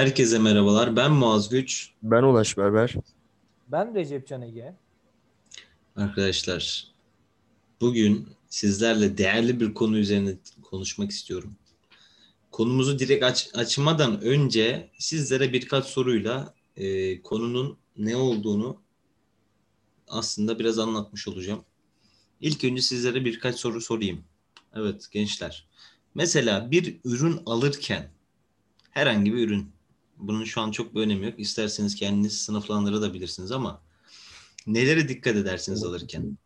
Herkese merhabalar. Ben Muaz Güç. Ben Ulaş Berber. Ben Recep Can Ege. Arkadaşlar, bugün sizlerle değerli bir konu üzerine konuşmak istiyorum. Konumuzu direkt aç, açmadan önce sizlere birkaç soruyla e, konunun ne olduğunu aslında biraz anlatmış olacağım. İlk önce sizlere birkaç soru sorayım. Evet gençler. Mesela bir ürün alırken herhangi bir ürün bunun şu an çok bir önemi yok. İsterseniz kendiniz sınıflandırabilirsiniz ama nelere dikkat edersiniz alırken?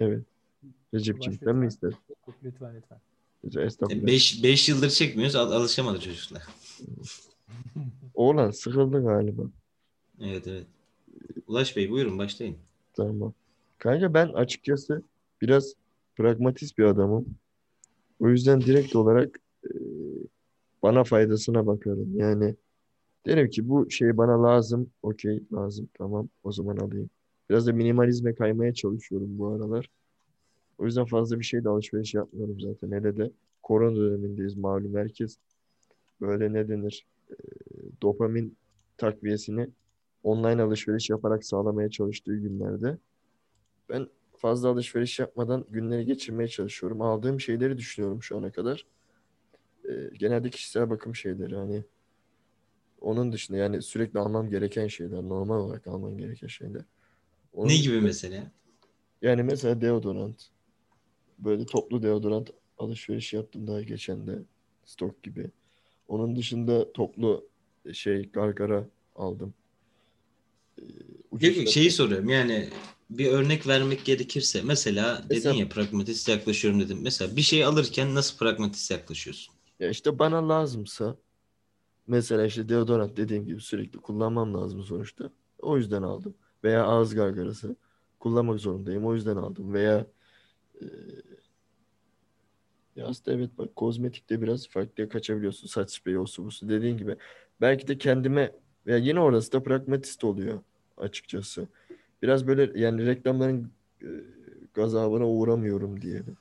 Evet. Recep'ciğim sen mi istersin? Lütfen lütfen. Estağfurullah. 5 yıldır çekmiyoruz. al- alışamadı çocuklar. Oğlan sıkıldı galiba. Evet evet. Ulaş Bey buyurun başlayın. Tamam. Kanka ben açıkçası biraz pragmatist bir adamım. O yüzden direkt olarak e, bana faydasına bakarım. Yani derim ki bu şey bana lazım. Okey lazım. Tamam o zaman alayım. Biraz da minimalizme kaymaya çalışıyorum bu aralar. O yüzden fazla bir şey de alışveriş yapmıyorum zaten. Hele de korona dönemindeyiz malum. Herkes böyle ne denir e, dopamin takviyesini online alışveriş yaparak sağlamaya çalıştığı günlerde ben fazla alışveriş yapmadan günleri geçirmeye çalışıyorum. Aldığım şeyleri düşünüyorum şu ana kadar. Ee, genelde kişisel bakım şeyleri hani onun dışında yani sürekli almam gereken şeyler, normal olarak almam gereken şeyler. Onun Ne gibi mesela? Yani mesela deodorant. Böyle toplu deodorant alışveriş yaptım daha geçen de stok gibi. Onun dışında toplu şey gargara aldım. Ee, ucuz şeyi soruyorum yani bir örnek vermek gerekirse mesela dedin Mesela- ya pragmatist yaklaşıyorum dedim. Mesela bir şey alırken nasıl pragmatist yaklaşıyorsun? Ya işte bana lazımsa mesela işte deodorant dediğim gibi sürekli kullanmam lazım sonuçta. O yüzden aldım. Veya ağız gargarası kullanmak zorundayım. O yüzden aldım. Veya e, ya aslında evet bak kozmetikte biraz farklıya kaçabiliyorsun. Saç spreyi, o su bu su dediğin gibi. Belki de kendime veya yine orası da pragmatist oluyor açıkçası. Biraz böyle yani reklamların e, gazabına uğramıyorum diyelim.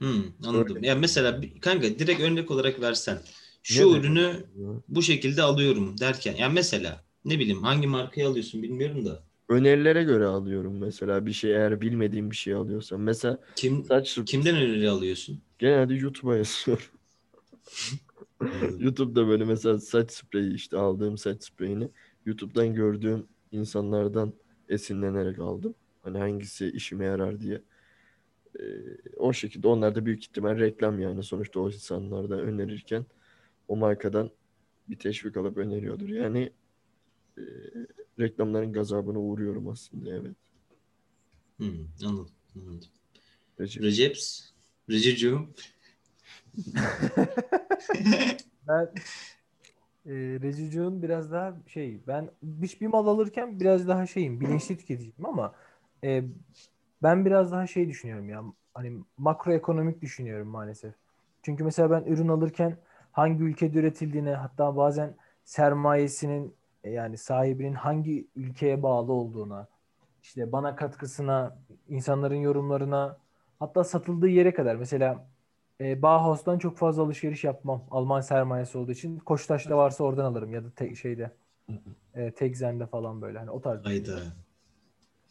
Hmm, anladım. Ya mesela bir- kanka direkt örnek olarak versen şu Ne demek? ürünü bu şekilde alıyorum derken yani mesela ne bileyim hangi markayı alıyorsun bilmiyorum da Önerilere göre alıyorum mesela bir şey eğer bilmediğim bir şey alıyorsam. Mesela kim saç kimden öneri alıyorsun? genelde YouTube'a yazıyorum. YouTube'da böyle mesela saç spreyi işte aldığım saç spreyini YouTube'dan gördüğüm insanlardan esinlenerek aldım. Hani hangisi işime yarar diye. Ee, o şekilde onlar da büyük ihtimal reklam yani sonuçta o insanlar da önerirken o markadan bir teşvik alıp öneriyordur. Yani e, reklamların gazabına uğruyorum aslında evet. Hmm, anladım. anladım. Recep. Receps, Recep'ciğim. Ben e, Recucuğun biraz daha şey ben bir, bir mal alırken biraz daha şeyim bilinçli tüketiciyim ama e, ben biraz daha şey düşünüyorum ya hani makroekonomik düşünüyorum maalesef. Çünkü mesela ben ürün alırken hangi ülkede üretildiğine hatta bazen sermayesinin e, yani sahibinin hangi ülkeye bağlı olduğuna işte bana katkısına insanların yorumlarına hatta satıldığı yere kadar mesela e, Bauhaus'tan çok fazla alışveriş yapmam. Alman sermayesi olduğu için. Koçtaş'ta varsa oradan alırım ya da te- şeyde e, Tekzen'de falan böyle. Hani o tarz. Hayda.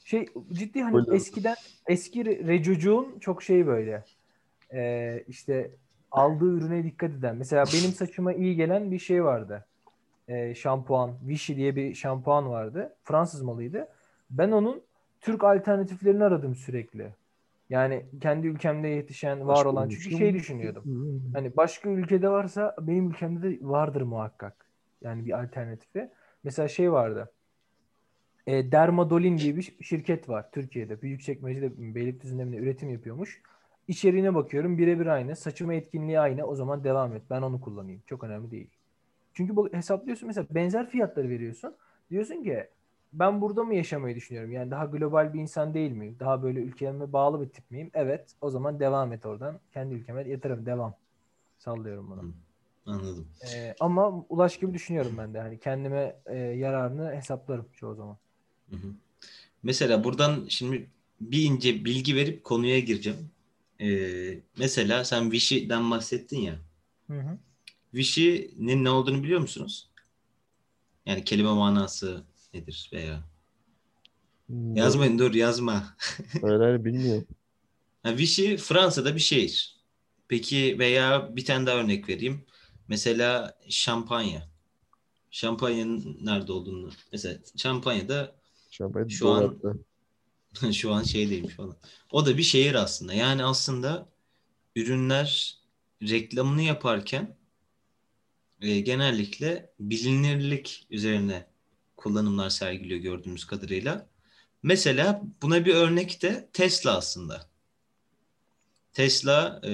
Şey ciddi hani Öyle. eskiden eski re- recucuğun çok şey böyle. E, işte aldığı ürüne dikkat eden. Mesela benim saçıma iyi gelen bir şey vardı. E, şampuan. Vichy diye bir şampuan vardı. Fransız malıydı. Ben onun Türk alternatiflerini aradım sürekli. Yani kendi ülkemde yetişen, var Başka olan. Çünkü şey düşünüyordum. Hani başka ülkede varsa benim ülkemde de vardır muhakkak. Yani bir alternatifi. Mesela şey vardı. E, Dermadolin diye bir şirket var Türkiye'de. Büyükçekmece'de Beylikdüzü'nde mi üretim yapıyormuş. İçeriğine bakıyorum birebir aynı. Saçıma etkinliği aynı. O zaman devam et. Ben onu kullanayım. Çok önemli değil. Çünkü bu hesaplıyorsun mesela benzer fiyatları veriyorsun. Diyorsun ki ben burada mı yaşamayı düşünüyorum? Yani daha global bir insan değil miyim? Daha böyle ülkeme bağlı bir tip miyim? Evet. O zaman devam et oradan. Kendi ülkeme yatırım. Devam. Sallıyorum bunu. Hı. Anladım. Ee, ama Ulaş gibi düşünüyorum ben de. Hani kendime e, yararını hesaplarım çoğu zaman. Hı hı. Mesela buradan şimdi bir ince bilgi verip konuya gireceğim. Ee, mesela sen Vichy'den bahsettin ya. Hı hı. Wishy'nin ne olduğunu biliyor musunuz? Yani kelime manası nedir veya Hmm, yazmayın dur yazma. Hayır bilmiyorum. Ha, Vichy Fransa'da bir şehir. Peki veya bir tane daha örnek vereyim. Mesela şampanya. Şampanyanın nerede olduğunu. Mesela şampanyada Şampanya Şu an- dolapta. şu an şeydeymiş falan. O da bir şehir aslında. Yani aslında ürünler reklamını yaparken e, genellikle bilinirlik üzerine kullanımlar sergiliyor gördüğümüz kadarıyla. Mesela buna bir örnek de Tesla aslında. Tesla e,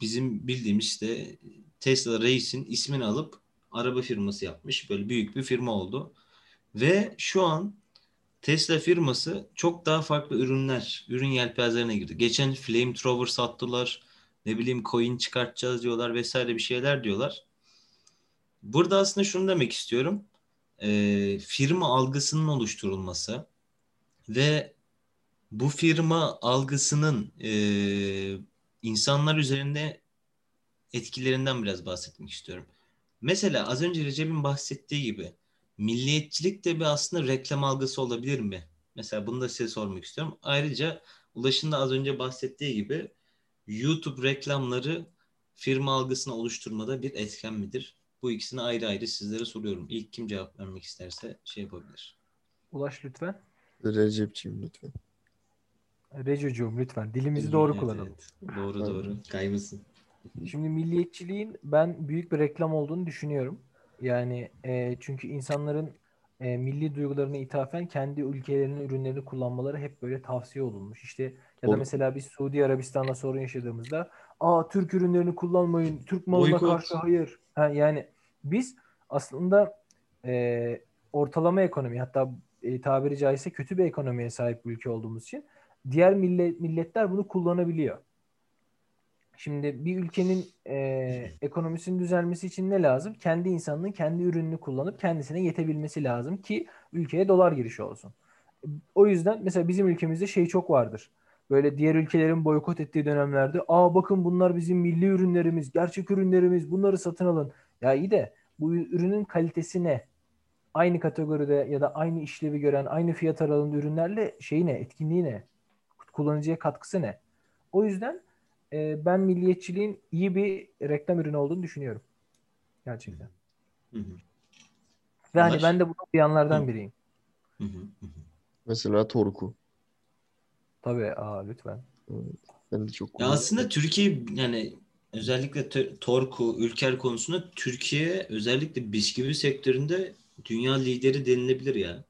bizim bildiğimiz işte Tesla Reis'in ismini alıp araba firması yapmış. Böyle büyük bir firma oldu. Ve şu an Tesla firması çok daha farklı ürünler, ürün yelpazelerine girdi. Geçen flamethrower sattılar. Ne bileyim coin çıkartacağız diyorlar vesaire bir şeyler diyorlar. Burada aslında şunu demek istiyorum. Ee, firma algısının oluşturulması ve bu firma algısının e, insanlar üzerinde etkilerinden biraz bahsetmek istiyorum. Mesela az önce Recep'in bahsettiği gibi milliyetçilik de bir aslında reklam algısı olabilir mi? Mesela bunu da size sormak istiyorum. Ayrıca Ulaş'ın da az önce bahsettiği gibi YouTube reklamları firma algısını oluşturmada bir etken midir? Bu ikisini ayrı ayrı sizlere soruyorum. İlk kim cevap vermek isterse şey yapabilir. Ulaş lütfen. Recep'ciğim lütfen. Rejocuğum lütfen. Dilimizi doğru Evet, kullanalım. evet. Doğru doğru. Kaymasın. Şimdi milliyetçiliğin ben büyük bir reklam olduğunu düşünüyorum. Yani e, çünkü insanların e, milli duygularına ithafen kendi ülkelerinin ürünlerini kullanmaları hep böyle tavsiye olunmuş. İşte ya da Olur. mesela biz Suudi Arabistan'la sorun yaşadığımızda aa Türk ürünlerini kullanmayın, Türk malına Boykot. karşı hayır. Ha, yani biz aslında e, ortalama ekonomi hatta e, tabiri caizse kötü bir ekonomiye sahip bir ülke olduğumuz için diğer millet, milletler bunu kullanabiliyor. Şimdi bir ülkenin e, ekonomisinin düzelmesi için ne lazım? Kendi insanının kendi ürününü kullanıp kendisine yetebilmesi lazım ki ülkeye dolar girişi olsun. O yüzden mesela bizim ülkemizde şey çok vardır. Böyle diğer ülkelerin boykot ettiği dönemlerde aa bakın bunlar bizim milli ürünlerimiz, gerçek ürünlerimiz bunları satın alın. Ya iyi de bu ürünün kalitesi ne? Aynı kategoride ya da aynı işlevi gören, aynı fiyat aralığında ürünlerle şeyi ne, etkinliği ne? Kullanıcıya katkısı ne? O yüzden e, ben milliyetçiliğin iyi bir reklam ürünü olduğunu düşünüyorum. Gerçekten. Hı hı. Ve hani ben de bunun duyanlardan biriyim. Hı hı. Mesela Torku. Tabii aa lütfen. Ben de çok Ya aslında Türkiye yani özellikle Torku, Ülker konusunda Türkiye özellikle bisküvi sektöründe dünya lideri denilebilir ya.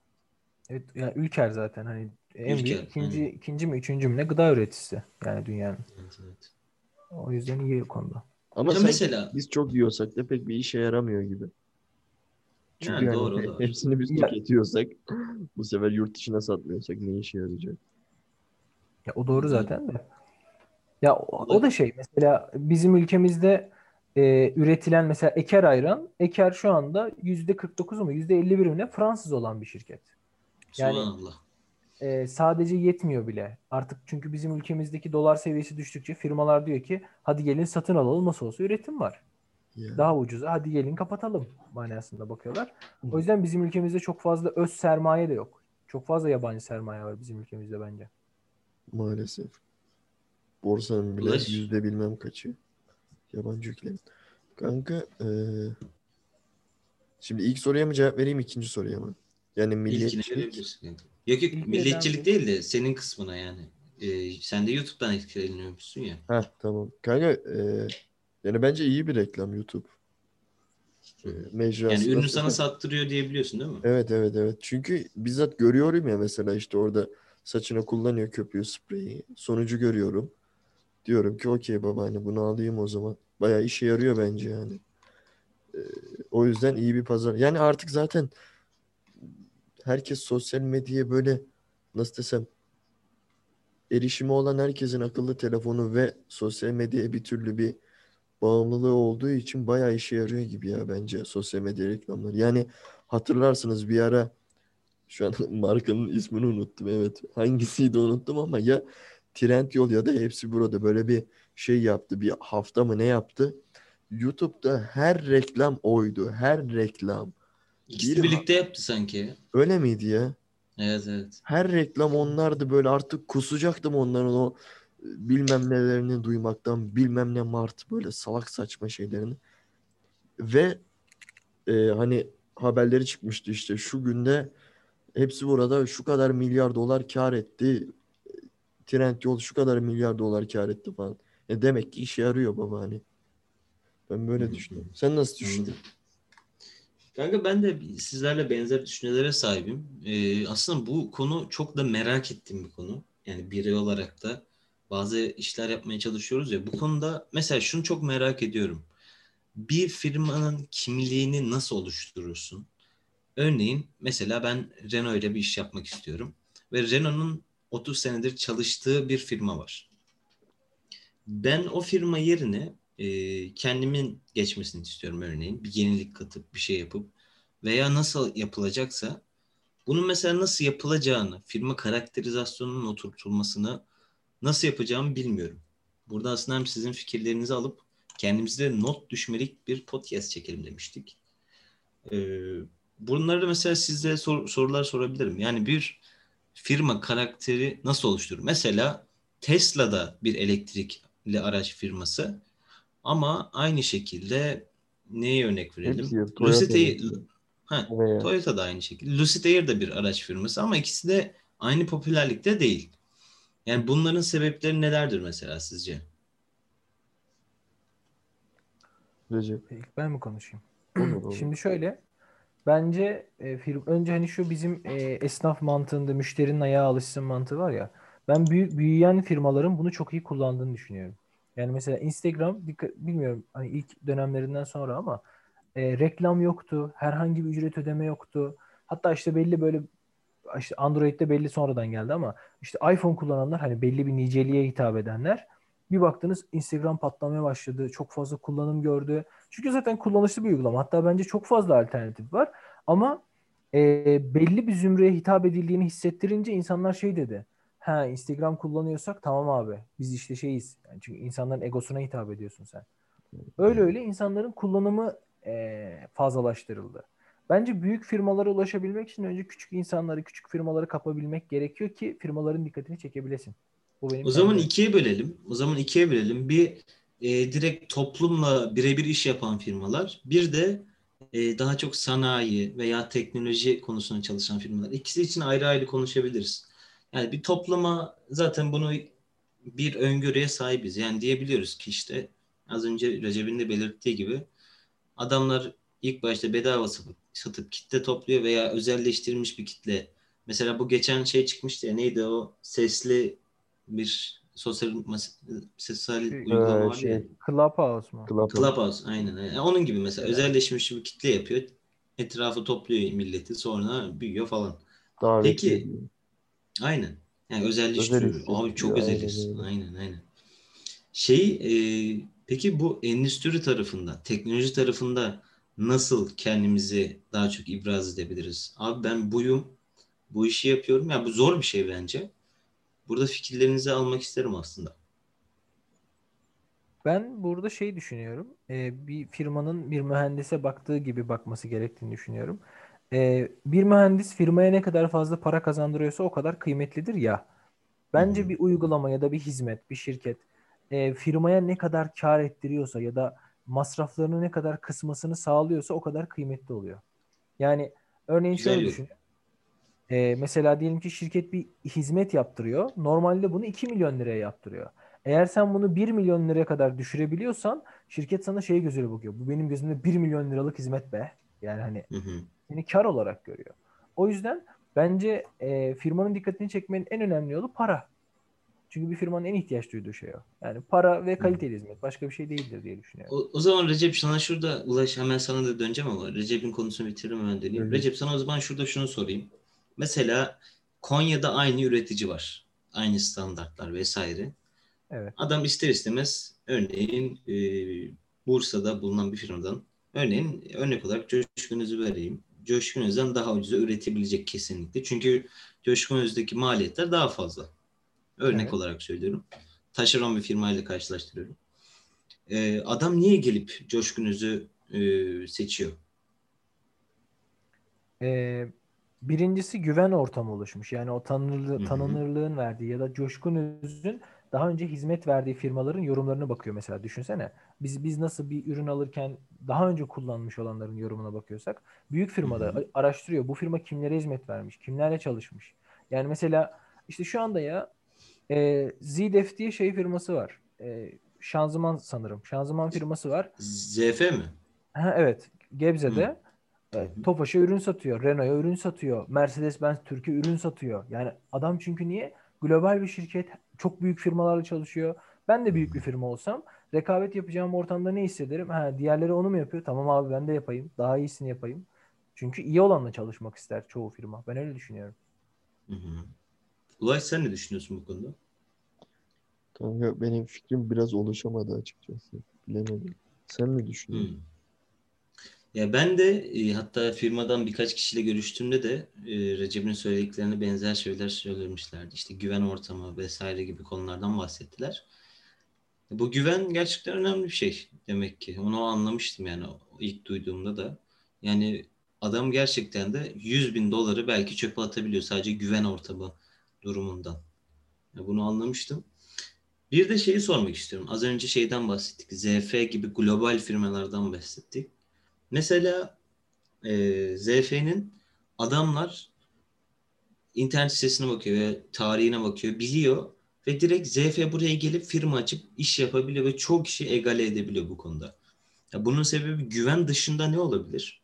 Evet, yani Ülker zaten hani en büyük ikinci, aynen. ikinci mi üçüncü mü ne gıda üreticisi yani dünyanın. Evet, evet. O yüzden iyi o konuda. Ama Ya sanki mesela biz çok yiyorsak da pek bir işe yaramıyor gibi. Çünkü Yani yani doğru, da var. hepsini biz tüketiyorsak bu sefer yurt dışına satmıyorsak ne işe yarayacak? Ya o doğru zaten de. Ya o, o da şey mesela bizim ülkemizde e, üretilen mesela Eker ayran, Eker şu anda yüzde 49 mu yüzde 51 mi ne Fransız olan bir şirket. Yani- Subhanallah. E, sadece yetmiyor bile. Artık çünkü bizim ülkemizdeki dolar seviyesi düştükçe firmalar diyor ki hadi gelin satın alalım nasıl olsa üretim var. Ya. Daha ucuza hadi gelin kapatalım manasında bakıyorlar. O yüzden bizim ülkemizde çok fazla öz sermaye de yok. Çok fazla yabancı sermaye var bizim ülkemizde bence. Maalesef. Borsanın bile Ulaş. yüzde bilmem kaçı yabancı ülkelerin. Kanka eee, şimdi ilk soruya mı cevap vereyim ikinci soruya mı? Yani milliyetçilik. Yok yok milliyetçilik değil de senin kısmına yani. Ee, sen de YouTube'dan etkileniyormuşsun ya. Heh, tamam. Kanka eee, yani bence iyi bir reklam YouTube. Eee, mecrası Yani ürünü sana sattırıyor diyebiliyorsun değil mi? Evet evet evet. Çünkü bizzat görüyorum ya mesela işte orada saçına kullanıyor köpüğü spreyi. Sonucu görüyorum. Diyorum ki okey baba hani bunu alayım o zaman. Bayağı işe yarıyor bence yani. Ee, o yüzden iyi bir pazar. Yani artık zaten herkes sosyal medyaya böyle nasıl desem erişimi olan herkesin akıllı telefonu ve sosyal medyaya bir türlü bir bağımlılığı olduğu için bayağı işe yarıyor gibi ya bence sosyal medya reklamları. Yani hatırlarsınız bir ara şu an markanın ismini unuttum evet. Hangisiydi unuttum ama ya Trendyol ya da Hepsi Burada böyle bir şey yaptı. Bir hafta mı ne yaptı? YouTube'da her reklam oydu. Her reklam. İkisi Bir- birlikte yaptı sanki. Öyle miydi ya? Evet evet. Her reklam onlardı böyle artık kusacaktım onların o bilmem nelerini duymaktan bilmem ne mart böyle salak saçma şeylerini. Ve e, hani haberleri çıkmıştı işte şu günde hepsi burada şu kadar milyar dolar kar etti. Trendyol şu kadar milyar dolar kar etti falan. E demek ki işe yarıyor baba hani. Ben böyle düşünüyorum. Sen nasıl düşünüyorsun? Kanka ben de sizlerle benzer düşüncelere sahibim. Ee, aslında bu konu çok da merak ettiğim bir konu. Yani birey olarak da bazı işler yapmaya çalışıyoruz ya. Bu konuda mesela şunu çok merak ediyorum. Bir firmanın kimliğini nasıl oluşturursun? Örneğin mesela ben Renault ile bir iş yapmak istiyorum. Ve Renault'un 30 senedir çalıştığı bir firma var. Ben o firma yerine e, kendimin geçmesini istiyorum örneğin. Bir yenilik katıp bir şey yapıp veya nasıl yapılacaksa bunun mesela nasıl yapılacağını, firma karakterizasyonunun oturtulmasını nasıl yapacağımı bilmiyorum. Burada aslında hem sizin fikirlerinizi alıp kendimize not düşmelik bir podcast çekelim demiştik. Ee, bunları da mesela size sor- sorular sorabilirim. Yani bir firma karakteri nasıl oluşturur? Mesela Tesla'da bir elektrikli araç firması ama aynı şekilde neye örnek verelim? Hepsi Lucid Air, ha, Veya- Toyota da aynı şekilde. Lucid Air de bir araç firması ama ikisi de aynı popülerlikte değil. Yani bunların sebepleri nelerdir mesela sizce? Recep. İlk ben mi konuşayım? Olur, olur. Şimdi şöyle bence e, firm önce hani şu bizim e, esnaf mantığında müşterinin ayağa alışsın mantığı var ya. Ben büyük büyüyen firmaların bunu çok iyi kullandığını düşünüyorum. Yani mesela Instagram bilmiyorum hani ilk dönemlerinden sonra ama e, reklam yoktu. Herhangi bir ücret ödeme yoktu. Hatta işte belli böyle işte Android'de belli sonradan geldi ama işte iPhone kullananlar hani belli bir niceliğe hitap edenler bir baktınız Instagram patlamaya başladı. Çok fazla kullanım gördü. Çünkü zaten kullanışlı bir uygulama. Hatta bence çok fazla alternatif var. Ama e, belli bir zümreye hitap edildiğini hissettirince insanlar şey dedi. Ha Instagram kullanıyorsak tamam abi. Biz işte şeyiz. Yani çünkü insanların egosuna hitap ediyorsun sen. Öyle öyle insanların kullanımı e, fazlalaştırıldı. Bence büyük firmalara ulaşabilmek için önce küçük insanları, küçük firmaları kapabilmek gerekiyor ki firmaların dikkatini çekebilesin. Bu benim O zaman ikiye bölelim. O zaman ikiye bölelim. Bir e, direkt toplumla birebir iş yapan firmalar, bir de e, daha çok sanayi veya teknoloji konusunda çalışan firmalar. İkisi için ayrı ayrı konuşabiliriz. Yani bir topluma zaten bunu bir öngörüye sahibiz. Yani diyebiliyoruz ki işte az önce Recep'in de belirttiği gibi adamlar ilk başta bedava satıp, satıp kitle topluyor veya özelleştirilmiş bir kitle. Mesela bu geçen şey çıkmıştı ya neydi o sesli bir sosyal sosyal Şey, uygulama Ee, var şey, ya. Clubhouse mu? Clubhouse. Clubhouse aynen. aynen. Yani onun gibi mesela Evet. özelleşmiş bir kitle yapıyor. Etrafı topluyor milleti sonra büyüyor falan. Davet Peki, ediyor. Aynen. Yani özelleştiriyor. Özel Abi çok öyle. Aynen aynen. Şey e, peki bu endüstri tarafında, teknoloji tarafında nasıl kendimizi daha çok ibraz edebiliriz? Abi ben buyum, bu işi yapıyorum. Ya bu zor bir şey bence. Burada fikirlerinizi almak isterim aslında. Ben burada şey düşünüyorum. e, bir firmanın bir mühendise baktığı gibi bakması gerektiğini düşünüyorum. E, bir mühendis firmaya ne kadar fazla para kazandırıyorsa o kadar kıymetlidir ya. Bence bir uygulama ya da bir hizmet, bir şirket e, firmaya ne kadar kar ettiriyorsa ya da masraflarını ne kadar kısmasını sağlıyorsa o kadar kıymetli oluyor. Yani örneğin Güzel şöyle düşün. E, mesela diyelim ki şirket bir hizmet yaptırıyor. Normalde bunu 2 milyon liraya yaptırıyor. Eğer sen bunu 1 milyon liraya kadar düşürebiliyorsan şirket sana şey gözüyle bakıyor. Bu benim gözümde 1 milyon liralık hizmet be. Yani hani Hı hı. Seni kar olarak görüyor. O yüzden bence e, firmanın dikkatini çekmenin en önemli yolu para. Çünkü bir firmanın en ihtiyaç duyduğu şey o. Yani para ve kaliteli hizmet. Başka bir şey değildir diye düşünüyorum. O, o zaman Recep sana şurada ulaş hemen sana da döneceğim ama Recep'in konusunu bitireyim hemen döneyim. Evet. Recep sana o zaman şurada şunu sorayım. Mesela Konya'da aynı üretici var. Aynı standartlar vesaire. Evet. Adam ister istemez örneğin e, Bursa'da bulunan bir firmadan örneğin örnek olarak Coşkun vereyim. Coşkun Öz'den daha ucuza üretebilecek kesinlikle. Çünkü Coşkun Öz'deki maliyetler daha fazla. Örnek Evet. olarak söylüyorum. Taşeron bir firmayla karşılaştırıyorum. e, adam niye gelip Coşkun Öz'ü e, seçiyor? Ee, birincisi güven ortamı oluşmuş. Yani o tanınırlı, tanınırlığın verdiği ya da Coşkun Öz'ün daha önce hizmet verdiği firmaların yorumlarına bakıyor mesela. Düşünsene. Biz biz nasıl bir ürün alırken daha önce kullanmış olanların yorumuna bakıyorsak büyük firmada Hı hı. a- araştırıyor. Bu firma kimlere hizmet vermiş? Kimlerle çalışmış? Yani mesela işte şu anda ya e, Zdef diye şey firması var. E, şanzıman sanırım. Şanzıman firması var. ZF mi? Ha, evet. Gebze'de Hı. evet, Tofaş'a ürün satıyor. Renault'a ürün satıyor. Mercedes-Benz Türkiye ürün satıyor. Yani adam çünkü niye? Global bir şirket. Çok büyük firmalarla çalışıyor. Ben de büyük bir firma olsam rekabet yapacağım ortamda ne hissederim? Ha, diğerleri onu mu yapıyor? Tamam abi ben de yapayım. Daha iyisini yapayım. Çünkü iyi olanla çalışmak ister çoğu firma. Ben öyle düşünüyorum. Hı hı. Ulaş sen ne düşünüyorsun bu konuda? Kanka benim fikrim biraz oluşamadı açıkçası. Bilemedim. Sen ne düşünüyorsun? Hmm. Ya ben de e, hatta firmadan birkaç kişiyle görüştüğümde de e, Recep'in söylediklerine benzer şeyler söylemişlerdi. İşte güven ortamı vesaire gibi konulardan bahsettiler. Bu güven gerçekten önemli bir şey demek ki. Onu anlamıştım yani ilk duyduğumda da. Yani adam gerçekten de 100 bin doları belki çöpe atabiliyor sadece güven ortamı durumundan. Ya bunu anlamıştım. Bir de şeyi sormak istiyorum. Az önce şeyden bahsettik. ZF gibi global firmalardan bahsettik. Mesela e, ZF'nin adamlar internet sitesine bakıyor ve tarihine bakıyor, biliyor ve direkt ZF buraya gelip firma açıp iş yapabiliyor ve çok kişi egale edebiliyor bu konuda. Ya bunun sebebi güven dışında ne olabilir?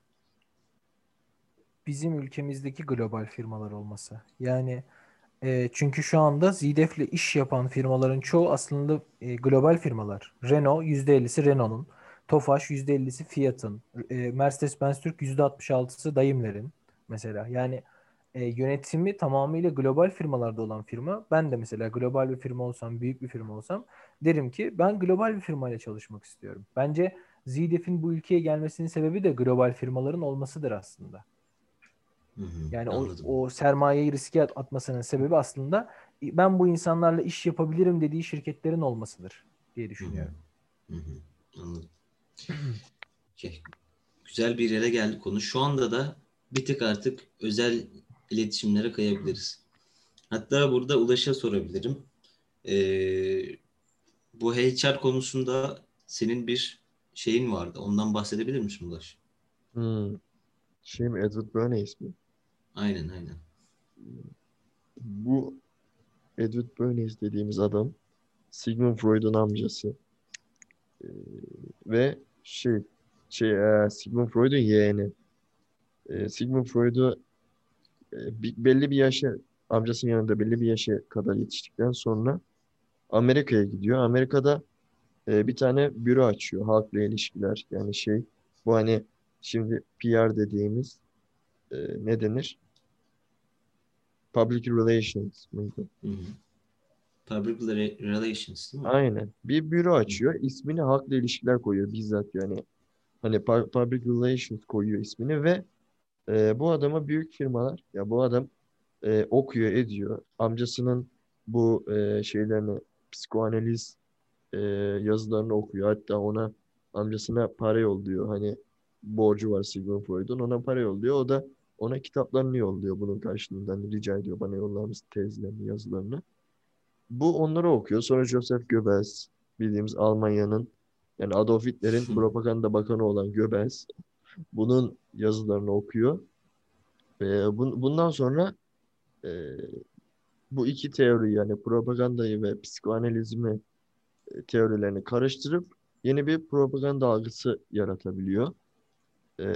Bizim ülkemizdeki global firmalar olması. Yani e, çünkü şu anda ZDF ile iş yapan firmaların çoğu aslında e, global firmalar. Renault %50'si Renault'un. Tofaş %50'si Fiat'ın. E, Mercedes-Benz Türk %66'sı Daimler'in mesela. Yani e, yönetimi tamamıyla global firmalarda olan firma. Ben de mesela global bir firma olsam, büyük bir firma olsam derim ki ben global bir firmayla çalışmak istiyorum. Bence ZDF'in bu ülkeye gelmesinin sebebi de global firmaların olmasıdır aslında. Hı hı, Yani o, anladım. o sermayeyi riske at- atmasının sebebi aslında ben bu insanlarla iş yapabilirim dediği şirketlerin olmasıdır diye düşünüyorum. Hı hı, anladım. Şey, güzel bir yere geldi konu. Şu anda da bir tık artık özel iletişimlere kayabiliriz. Hatta burada Ulaş'a sorabilirim. Ee, bu HR konusunda senin bir şeyin vardı. Ondan bahsedebilir misin Ulaş? Hmm. Şey mi Edward Bernays mi? Aynen aynen. Bu Edward Bernays dediğimiz adam Sigmund Freud'un amcası. Ve şey şey e, Sigmund Freud'un yeğeni. Ee, Sigmund Freud'u e, belli bir yaşa amcasının yanında belli bir yaşa kadar yetiştikten sonra Amerika'ya gidiyor. Amerika'da e, bir tane büro açıyor. Halkla ilişkiler. Yani şey bu hani şimdi PR dediğimiz e, ne denir? Public Relations mıydı? Hı hı. Public Rela- Relations değil mi? Aynen. Bir büro açıyor. İsmini halkla ilişkiler koyuyor bizzat yani. Hani pu- Public Relations koyuyor ismini ve e, bu adama büyük firmalar ya bu adam e, okuyor ediyor. Amcasının bu e, şeylerini psikoanaliz e, yazılarını okuyor. Hatta ona amcasına para yolluyor. Hani borcu var Sigmund Freud'un. Ona para yolluyor. O da ona kitaplarını yolluyor bunun karşılığında. Hani rica ediyor bana yollar mısın tezlerini, yazılarını. Bu onları okuyor. Sonra Joseph Goebbels bildiğimiz Almanya'nın yani Adolf Hitler'in propaganda bakanı olan Goebbels bunun yazılarını okuyor. Ve bun- bundan sonra e, bu iki teori yani propagandayı ve psikoanalizmi e, teorilerini karıştırıp yeni bir propaganda algısı yaratabiliyor. E,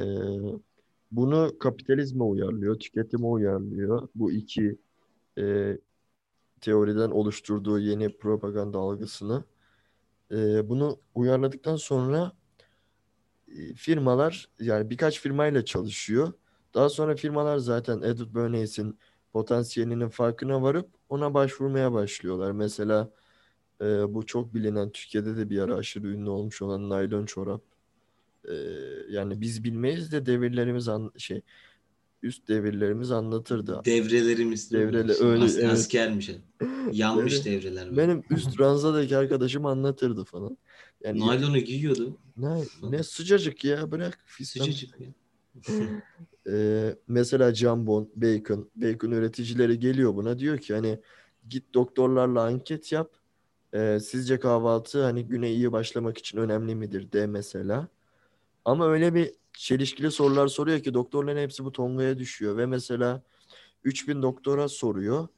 bunu kapitalizme uyarlıyor, tüketime uyarlıyor. Bu iki e, teoriden oluşturduğu yeni propaganda algısını. E, bunu uyarladıktan sonra e, firmalar yani birkaç firmayla çalışıyor. Daha sonra firmalar zaten Edward Bernays'in potansiyelinin farkına varıp ona başvurmaya başlıyorlar. Mesela e, bu çok bilinen Türkiye'de de bir ara aşırı ünlü olmuş olan naylon çorap. E, yani biz bilmeyiz de devirlerimiz an, şey üst devirlerimiz anlatırdı. Devrelerimiz. Şimdi öyle, as- evet. Askermiş. Yanmış Böyle- devreler. böyle. Benim üst ranzadaki arkadaşım anlatırdı falan. Yani Naylonu giyiyordu. ne, ne sıcacık ya bırak. fistan. Sıcacık ya. Ee, mesela jambon, bacon, bacon üreticileri geliyor buna diyor ki hani git doktorlarla anket yap. Ee, sizce kahvaltı hani güne iyi başlamak için önemli midir de mesela. Ama öyle bir çelişkili sorular soruyor ki doktorların hepsi bu tongaya düşüyor ve mesela 3000 doktora soruyor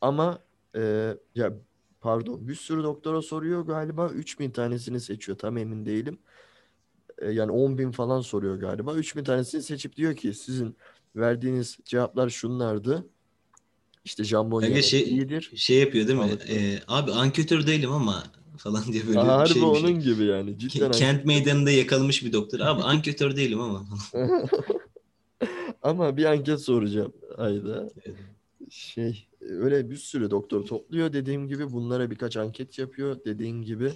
ama e, ya pardon bir sürü doktora soruyor galiba 3000 tanesini seçiyor tam emin değilim. E, yani 10 bin falan soruyor galiba. 3000 tanesini seçip diyor ki sizin verdiğiniz cevaplar şunlardı. İşte jambon yemek şey- iyidir. Şey yapıyor değil mi? Ee, abi anketör değilim ama falan diye böyle Aa, bir harbi şey. bir onun gibi yani. Cidden Ke- Kent meydanında yakalamış bir doktor. Abi anketör değilim ama. Ama bir anket soracağım Ayda. Evet. Şey öyle bir sürü doktor topluyor dediğim gibi bunlara birkaç anket yapıyor dediğin gibi.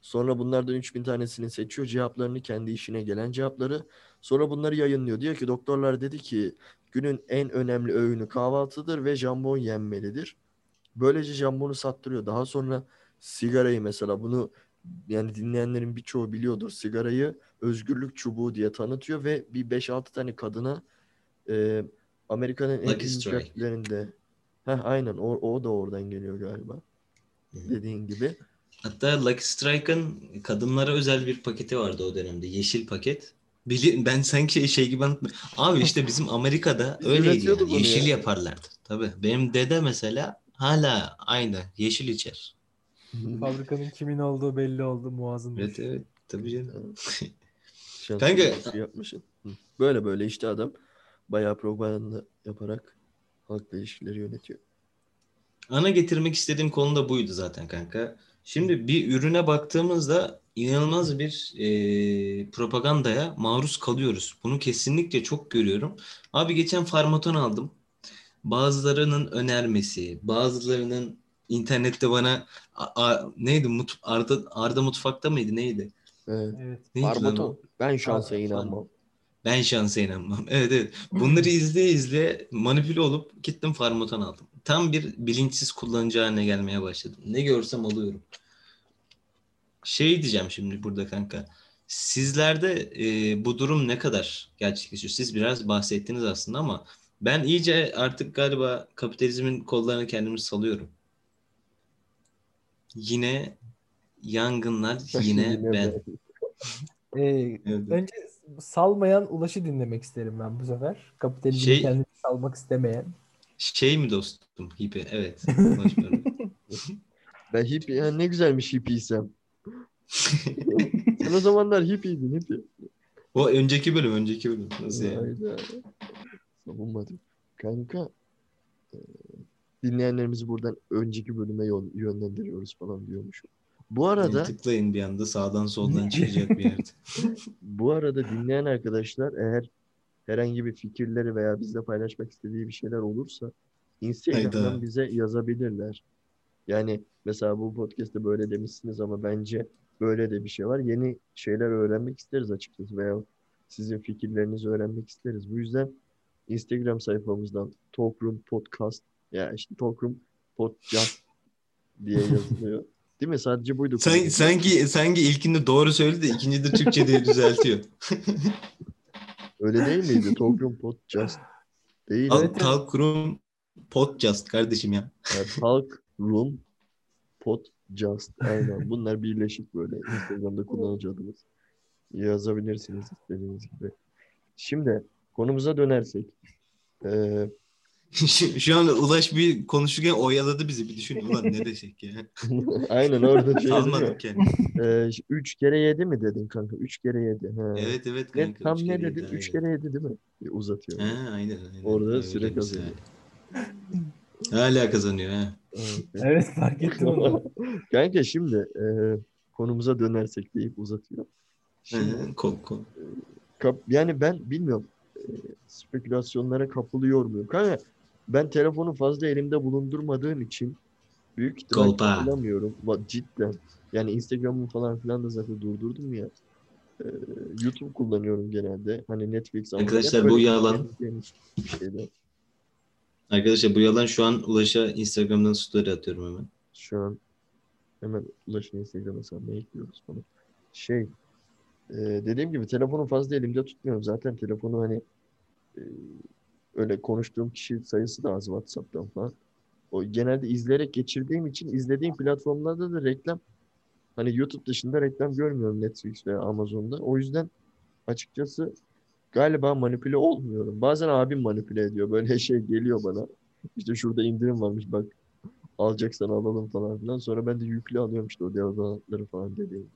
Sonra bunlardan 3000 tanesini seçiyor cevaplarını kendi işine gelen cevapları. Sonra bunları yayınlıyor. Diyor ki doktorlar dedi ki günün en önemli öğünü kahvaltıdır ve jambon yenmelidir. Böylece jambonu sattırıyor. Daha sonra sigarayı mesela bunu yani dinleyenlerin birçoğu biliyordur. Sigarayı özgürlük çubuğu diye tanıtıyor ve bir 5-6 tane kadına e, Amerika'nın en caddelerinde Heh, aynen o, o da oradan geliyor galiba. Hı. Dediğin gibi. Hatta Lucky Strike'ın kadınlara özel bir paketi vardı o dönemde. Yeşil paket. Bili ben sanki şey, şey gibi anlatmıyorum. Abi işte bizim Amerika'da öyleydi yani. Yeşil ya. yaparlardı. Tabii. Benim dede mesela hala aynı. Yeşil içer. Fabrikanın kimin olduğu belli oldu muazzam. Evet evet. Tabii canım. Kanka- şey yapmışsın. Böyle böyle işte adam bayağı propaganda yaparak halkla ilişkileri yönetiyor. Ana getirmek istediğim konu da buydu zaten kanka. Şimdi bir ürüne baktığımızda inanılmaz bir e, propagandaya maruz kalıyoruz. Bunu kesinlikle çok görüyorum. Abi geçen farmaton aldım. Bazılarının önermesi, bazılarının internette bana a- a- neydi Mut, Arda Arda mutfakta mıydı neydi? Evet. Evet. Neydi. Ben şansa Barbaton. inanmam. Ben şansa inanmam. Evet evet. Bunları izleye izleye manipüle olup gittim farmaton aldım. Tam bir bilinçsiz kullanıcı haline gelmeye başladım. Ne görsem alıyorum. Şey diyeceğim şimdi burada kanka. Sizlerde e, bu durum ne kadar gerçekleşiyor? Siz biraz bahsettiniz aslında ama ben iyice artık galiba kapitalizmin kollarına kendimi salıyorum. Yine yangınlar, yine ben. Ee, Evet. önce salmayan Ulaş'ı dinlemek isterim ben bu sefer. Kapitalizmi Şey- kendini salmak istemeyen. Şey mi dostum? Hipi. Evet. Ben hippie ya ne güzelmiş hippieysem. Sen o zamanlar hippieydin hippie. O önceki bölüm, önceki bölüm. Nasıl yani? Savunmadım. Kanka e, dinleyenlerimizi buradan önceki bölüme yol- yönlendiriyoruz falan diyormuşum. Bu arada Yani tıklayın bir anda sağdan soldan çıkacak bir yerde. bu arada dinleyen arkadaşlar eğer herhangi bir fikirleri veya bizle paylaşmak istediği bir şeyler olursa Instagram'dan Hayda. bize yazabilirler. Yani mesela bu podcast'te böyle demişsiniz ama bence böyle de bir şey var. Yeni şeyler öğrenmek isteriz açıkçası veya sizin fikirlerinizi öğrenmek isteriz. Bu yüzden Instagram sayfamızdan Talkroom Podcast ya işte Talkroom Podcast diye yazılıyor. Değil mi? Sadece buydu. Sen, sanki sanki ilkinde doğru söyledi de ikincide Türkçe diye düzeltiyor. Öyle değil miydi? Talkroom Podcast değil. Al, Evet, evet. Talk Room Podcast kardeşim ya. Yani Talk Room Podcast. Aynen. Bunlar birleşik böyle. Instagram'da kullanıcı adımız. Yazabilirsiniz istediğiniz gibi. Şimdi konumuza dönersek. Ee, şu, şu an Ulaş bir konuşurken oyaladı bizi. Bir düşün ulan ne desek ya. aynen orada şey yani. Ee, üç kere yedi mi dedin kanka? Üç kere yedi. Ha. Evet evet Ne, kanka. tam üç ne dedin? Üç aynen. kere yedi değil mi? Bir uzatıyor. Ha, aynen aynen. Orada Öyle süre kazanıyor. Hala kazanıyor ha. Evet. Evet fark ettim onu. Kanka şimdi e, konumuza dönersek deyip uzatıyor. Şimdi. Kap- yani ben bilmiyorum e, spekülasyonlara kapılıyor muyum? Kanka ben telefonu fazla elimde bulundurmadığım için büyük ihtimal Kolpa. kapılamıyorum. Va- Cidden. Yani Instagram'ı falan filan da zaten durdurdum ya. Ee, YouTube kullanıyorum genelde. Hani Netflix Arkadaşlar, bu yalan. Arkadaşlar bu yalan şu an Ulaş'a Instagram'dan story atıyorum hemen. Şu an hemen ulaşın Instagram hesabına ekliyoruz bunu. Şey e, dediğim gibi telefonu fazla elimde tutmuyorum. Zaten telefonu hani e, öyle konuştuğum kişi sayısı da az WhatsApp'tan falan. O genelde izleyerek geçirdiğim için izlediğim platformlarda da reklam hani YouTube dışında reklam görmüyorum Netflix veya Amazon'da. O yüzden açıkçası galiba manipüle olmuyorum. Bazen abim manipüle ediyor. Böyle şey geliyor bana. İşte şurada indirim varmış bak alacaksan alalım falan filan. Sonra ben de yüklü alıyorum işte o deodorantları falan dediğim.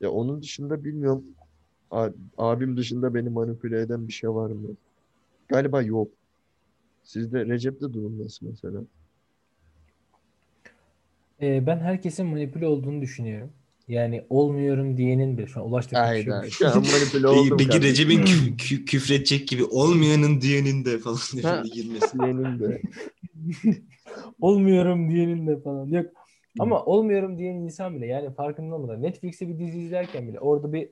Ya onun dışında bilmiyorum. Abim dışında beni manipüle eden bir şey var mı? Galiba yok. Sizde Recep'te durum nasıl mesela? Ee, ben herkesin manipüle olduğunu düşünüyorum. Yani olmuyorum diyenin bir şu an ulaştık Aynen. Şu an manipüle oldum kardeşim. Recep'in kü- kü- küfredecek gibi olmayanın diyenin de falan diye girmesi. Diyenin de. olmuyorum diyenin de falan. Yok. Ama olmuyorum diyen insan bile yani farkında olmadan Netflix'te bir dizi izlerken bile orada bir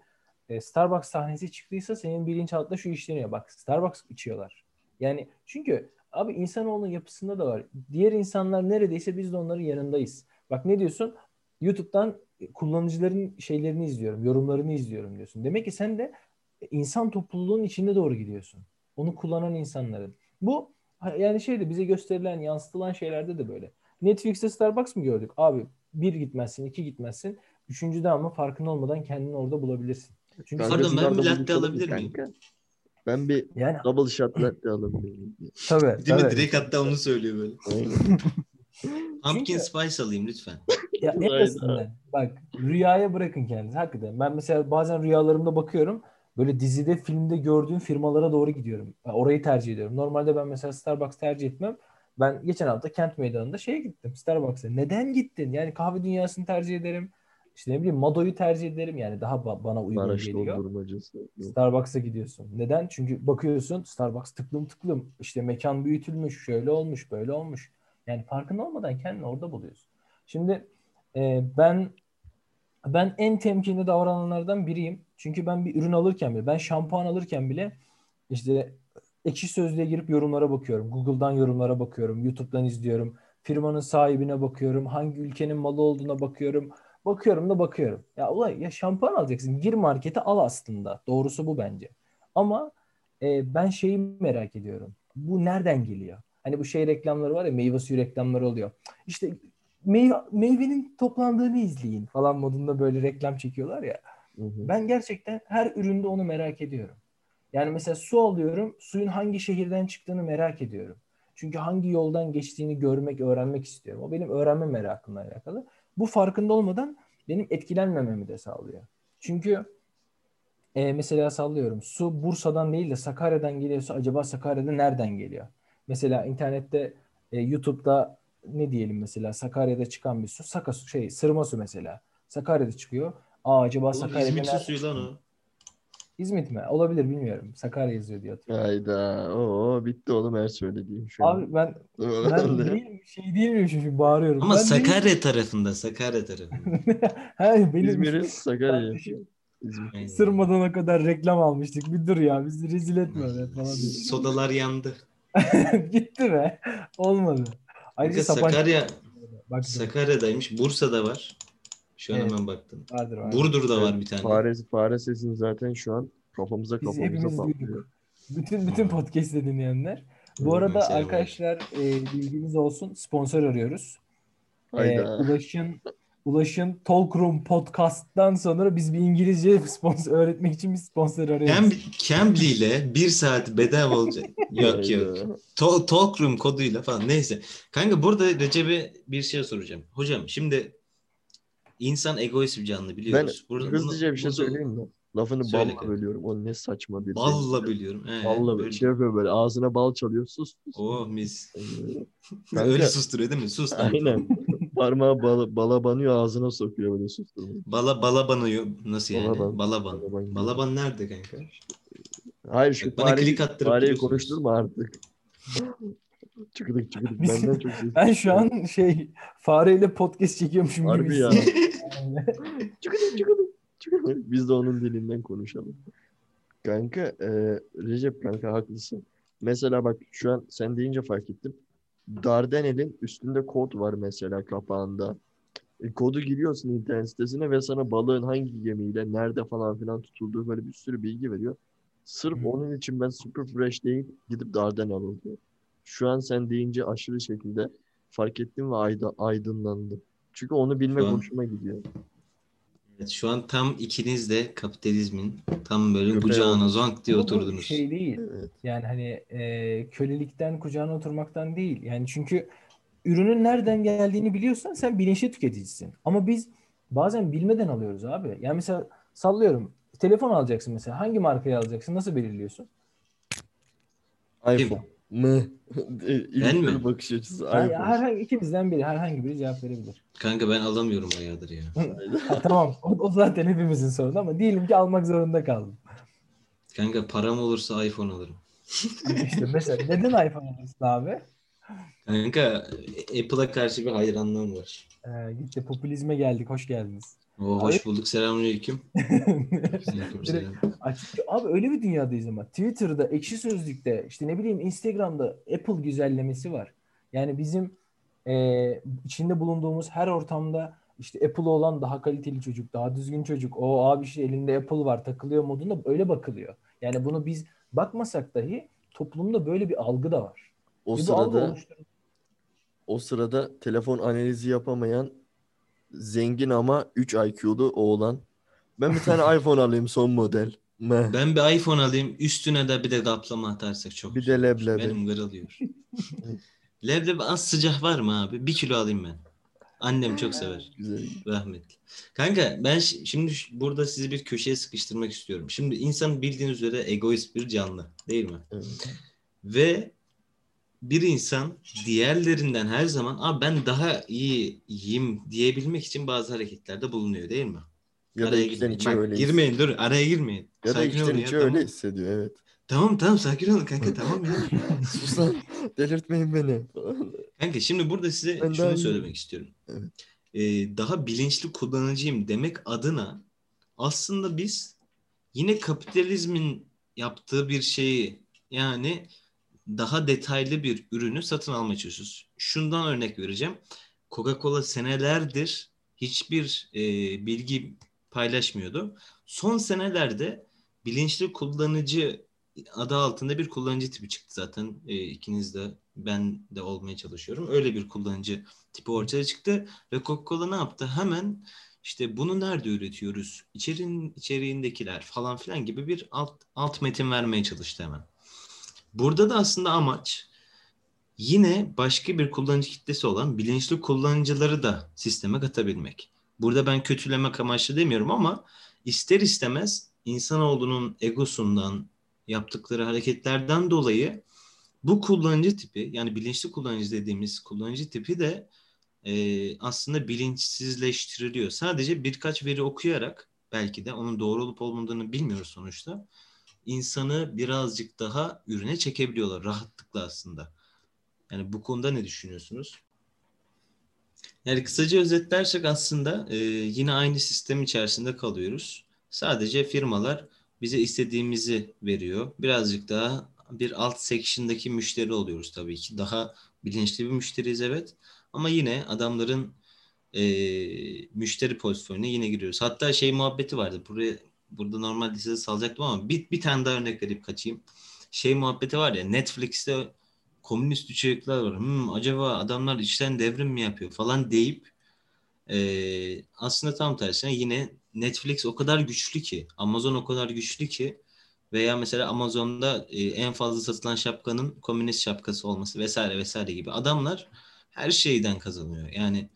e, Starbucks sahnesi çıktıysa senin bilinçaltında şu işleniyor. Bak Starbucks içiyorlar. Yani çünkü abi insanoğlunun yapısında da var. Diğer insanlar neredeyse biz de onların yanındayız. Bak ne diyorsun? YouTube'dan kullanıcıların şeylerini izliyorum, yorumlarını izliyorum diyorsun. Demek ki sen de insan topluluğunun içinde doğru gidiyorsun. Onu kullanan insanların. Bu yani şeyde bize gösterilen, yansıtılan şeylerde de böyle. Netflix'te Starbucks mı gördük? Abi bir gitmezsin, iki gitmezsin. Üçüncüde ama farkında olmadan kendini orada bulabilirsin. Çünkü Pardon, ben bir latte alabilir miyim? kanka? Ben bir yani double shot latte alabilir miyim? tabii, Değil mi? tabii. Direkt hatta onu söylüyor böyle. Pumpkin Çünkü- spice alayım lütfen. Ya en basitinden bak rüyaya bırakın kendinizi hakikaten. Ben mesela bazen rüyalarımda bakıyorum böyle dizide filmde gördüğüm firmalara doğru gidiyorum. Yani orayı tercih ediyorum. Normalde ben mesela Starbucks tercih etmem. Ben geçen hafta Kent Meydanı'nda şeye gittim Starbucks'a. Neden gittin? Yani kahve dünyasını tercih ederim. İşte ne bileyim Mado'yu tercih ederim. Yani daha ba- bana uygun Maraş geliyor. Starbucks'a gidiyorsun. Neden? Çünkü bakıyorsun Starbucks tıklım tıklım. İşte mekan büyütülmüş, şöyle olmuş, böyle olmuş. Yani farkında olmadan kendini orada buluyorsun. Şimdi e, ben ben en temkinli davrananlardan biriyim. Çünkü ben bir ürün alırken bile, ben şampuan alırken bile işte ekşi sözlüğe girip yorumlara bakıyorum. Google'dan yorumlara bakıyorum. YouTube'dan izliyorum. Firmanın sahibine bakıyorum. Hangi ülkenin malı olduğuna bakıyorum. Bakıyorum da bakıyorum. Ya ulan ya şampuan alacaksın. Gir markete al aslında. Doğrusu bu bence. Ama e, ben şeyi merak ediyorum. Bu nereden geliyor? Hani bu şey reklamları var ya meyve suyu reklamları oluyor. İşte meyve, meyvenin toplandığını izleyin falan modunda böyle reklam çekiyorlar ya. Hı hı. Ben gerçekten her üründe onu merak ediyorum. Yani mesela su alıyorum. Suyun hangi şehirden çıktığını merak ediyorum. Çünkü hangi yoldan geçtiğini görmek, öğrenmek istiyorum. O benim öğrenme merakımla alakalı. Bu farkında olmadan benim etkilenmememi de sağlıyor. Çünkü e, mesela sallıyorum. Su Bursa'dan değil de Sakarya'dan geliyorsa acaba Sakarya'da nereden geliyor? Mesela internette e, YouTube'da ne diyelim mesela Sakarya'da çıkan bir su. Saka şey sırma su mesela. Sakarya'da çıkıyor. Aa acaba Oğlum Sakarya'da İzmit'in nerede? suyu lan o. İzmit mi? Olabilir bilmiyorum. Sakarya yazıyor diye hatırlıyorum. Hayda. Oo, bitti oğlum her söylediğim şu an. Abi ben ben değil, şey değil miyim şimdi bağırıyorum. Ama ben. Sakarya tarafında, Sakarya tarafında. ha, benim İzmir'in Sakarya. İzmir. Sırmadan o kadar reklam almıştık. Bir dur ya bizi rezil etme falan. Sodalar yandı. Gitti be. Olmadı. Ayrıca Sakarya, bak Sakarya'daymış. Bursa'da var. Şu an Evet. hemen baktım. vardır vardır. Burdur'da var bir tane. Fare, fare sesin zaten şu an kafamıza Biz kafamıza patlıyor. Bütün bütün podcast'te dinleyenler. Bu arada arkadaşlar e, bilginiz olsun sponsor arıyoruz. E, Hayda. Ulaş'ın Ulaş'ın Talkroom podcast'tan sonra biz bir İngilizce sponsor öğretmek için bir sponsor arıyoruz. Cam, Cambly ile bir saat bedava olacak. yok yok. To- Talkroom koduyla falan neyse. Kanka burada Recep'e bir şey soracağım. Hocam şimdi insan egoist bir canlı Ben biliyoruz. Burada hızlıca bir şey bunu- söyleyeyim mi? Lafını Söyle balla kanka. bölüyorum. O ne saçma bir Balla biliyorum. He, Balla böyle. şey yapıyor böyle ağzına bal çalıyor sus. sus. Oh mis. Kanka, Öyle susturuyor değil mi? Sus lan. Aynen. Parmağı bala, bala banıyor ağzına sokuyor böyle susturmayı. Bala bala banıyor. Nasıl yani? Balaban. Balaban. Balaban. Balaban nerede kanka? Hayır şu Bak, bana fareyi, klik attırıp fareyi konuşturma artık. Çıkıdık çıkıdık. Biz- Benden çok ses. Ben şu an şey fareyle podcast çekiyormuşum gibi Harbi ya. hissediyorum. Çıkıdık çıkıdık. Biz de onun dilinden konuşalım. Kanka e, Recep kanka haklısın. Mesela bak şu an sen deyince fark ettim. Dardanel'in üstünde kod var mesela kapağında. E, kodu giriyorsun internet sitesine ve sana balığın hangi gemiyle, nerede falan filan tutulduğu böyle bir sürü bilgi veriyor. Sırf Hı. onun için ben super fresh değil gidip Dardanel alıyorum. Şu an sen deyince aşırı şekilde fark ettim ve ayda, aydınlandım. Çünkü onu bilmek Şu an- hoşuma gidiyor. Evet, şu an tam ikiniz de kapitalizmin tam böyle Köpeği kucağına zonk diye Ama bu oturdunuz. şey değil. Evet. Yani hani e, kölelikten kucağına oturmaktan değil. Yani çünkü ürünün nereden geldiğini biliyorsan sen bilinçli tüketicisin. Ama biz bazen bilmeden alıyoruz abi. Yani mesela sallıyorum. Telefon alacaksın mesela. Hangi markayı alacaksın? Nasıl belirliyorsun? iPhone mı? Ben mi? bakış açısı iPhone. herhangi ikimizden biri, herhangi biri cevap verebilir. Kanka ben alamıyorum bayağıdır ya. Ha, tamam. O, o zaten hepimizin sorunu ama diyelim ki almak zorunda kaldım. Kanka param olursa iPhone alırım. İşte mesela neden iPhone alırsın abi? Kanka Apple'a karşı bir hayranlığım var. Ee, gitti popülizme geldik. Hoş geldiniz. Oo, hoş bulduk. Selamünaleyküm. Açık, abi öyle bir dünyadayız ama. Twitter'da, Ekşi Sözlük'te, işte ne bileyim Instagram'da Apple güzellemesi var. Yani bizim e, içinde bulunduğumuz her ortamda işte Apple olan daha kaliteli çocuk, daha düzgün çocuk. O abi işte elinde Apple var takılıyor modunda öyle bakılıyor. Yani bunu biz bakmasak dahi toplumda böyle bir algı da var. O algı sırada o sırada telefon analizi yapamayan zengin ama 3 IQ'lu oğlan. Ben bir tane iPhone alayım son model. Meh. Ben bir iPhone alayım. Üstüne de bir de kaplama atarsak çok Bir de leblebi. Benim kırılıyor. leblebi az sıcak var mı abi? Bir kilo alayım ben. Annem çok sever. Güzel. Rahmetli. Kanka ben şi- şimdi burada sizi bir köşeye sıkıştırmak istiyorum. Şimdi insan bildiğiniz üzere egoist bir canlı değil mi? Evet. Ve bir insan diğerlerinden her zaman Aa, ben daha iyiyim diyebilmek için bazı hareketlerde bulunuyor değil mi? Ya da Araya içten girmeyin. içe öyle girmeyin dur araya girmeyin. Ya da Sakin içten olun ya, içe tamam. öyle hissediyor evet. Tamam tamam sakin olun kanka tamam ya. Sus lan delirtmeyin beni. Kanka şimdi burada size Ben şunu söylemek istiyorum. Evet. Ee, daha bilinçli kullanıcıyım demek adına aslında biz yine kapitalizmin yaptığı bir şeyi yani daha detaylı bir ürünü satın almaya çalışıyoruz. Şundan örnek vereceğim. Coca-Cola senelerdir hiçbir e, bilgi paylaşmıyordu. Son senelerde bilinçli kullanıcı adı altında bir kullanıcı tipi çıktı zaten. E, ikiniz de ben de olmaya çalışıyorum. Öyle bir kullanıcı tipi ortaya çıktı ve Coca-Cola ne yaptı? Hemen işte bunu nerede üretiyoruz? İçerin içeriğindekiler falan filan gibi bir alt alt metin vermeye çalıştı hemen. Burada da aslında amaç yine başka bir kullanıcı kitlesi olan bilinçli kullanıcıları da sisteme katabilmek. Burada ben kötülemek amaçlı demiyorum ama ister istemez insanoğlunun egosundan yaptıkları hareketlerden dolayı bu kullanıcı tipi yani bilinçli kullanıcı dediğimiz kullanıcı tipi de e, aslında bilinçsizleştiriliyor. Sadece birkaç veri okuyarak belki de onun doğru olup olmadığını bilmiyoruz sonuçta. İnsanı birazcık daha ürüne çekebiliyorlar rahatlıkla aslında. Yani bu konuda ne düşünüyorsunuz? Yani kısaca özetlersek aslında e, yine aynı sistem içerisinde kalıyoruz. Sadece firmalar bize istediğimizi veriyor. Birazcık daha bir alt section'daki müşteri oluyoruz tabii ki. Daha bilinçli bir müşteriyiz evet. Ama yine adamların e, müşteri pozisyonuna yine giriyoruz. Hatta şey muhabbeti vardı. Buraya burada normalde size salacaktım ama bir, bir tane daha örnek verip kaçayım. Şey muhabbeti var ya Netflix'te komünist içerikler var. Hmm, acaba adamlar içten devrim mi yapıyor falan deyip e, aslında tam tersine yine Netflix o kadar güçlü ki, Amazon o kadar güçlü ki veya mesela Amazon'da e, en fazla satılan şapkanın komünist şapkası olması vesaire vesaire gibi adamlar her şeyden kazanıyor. Yani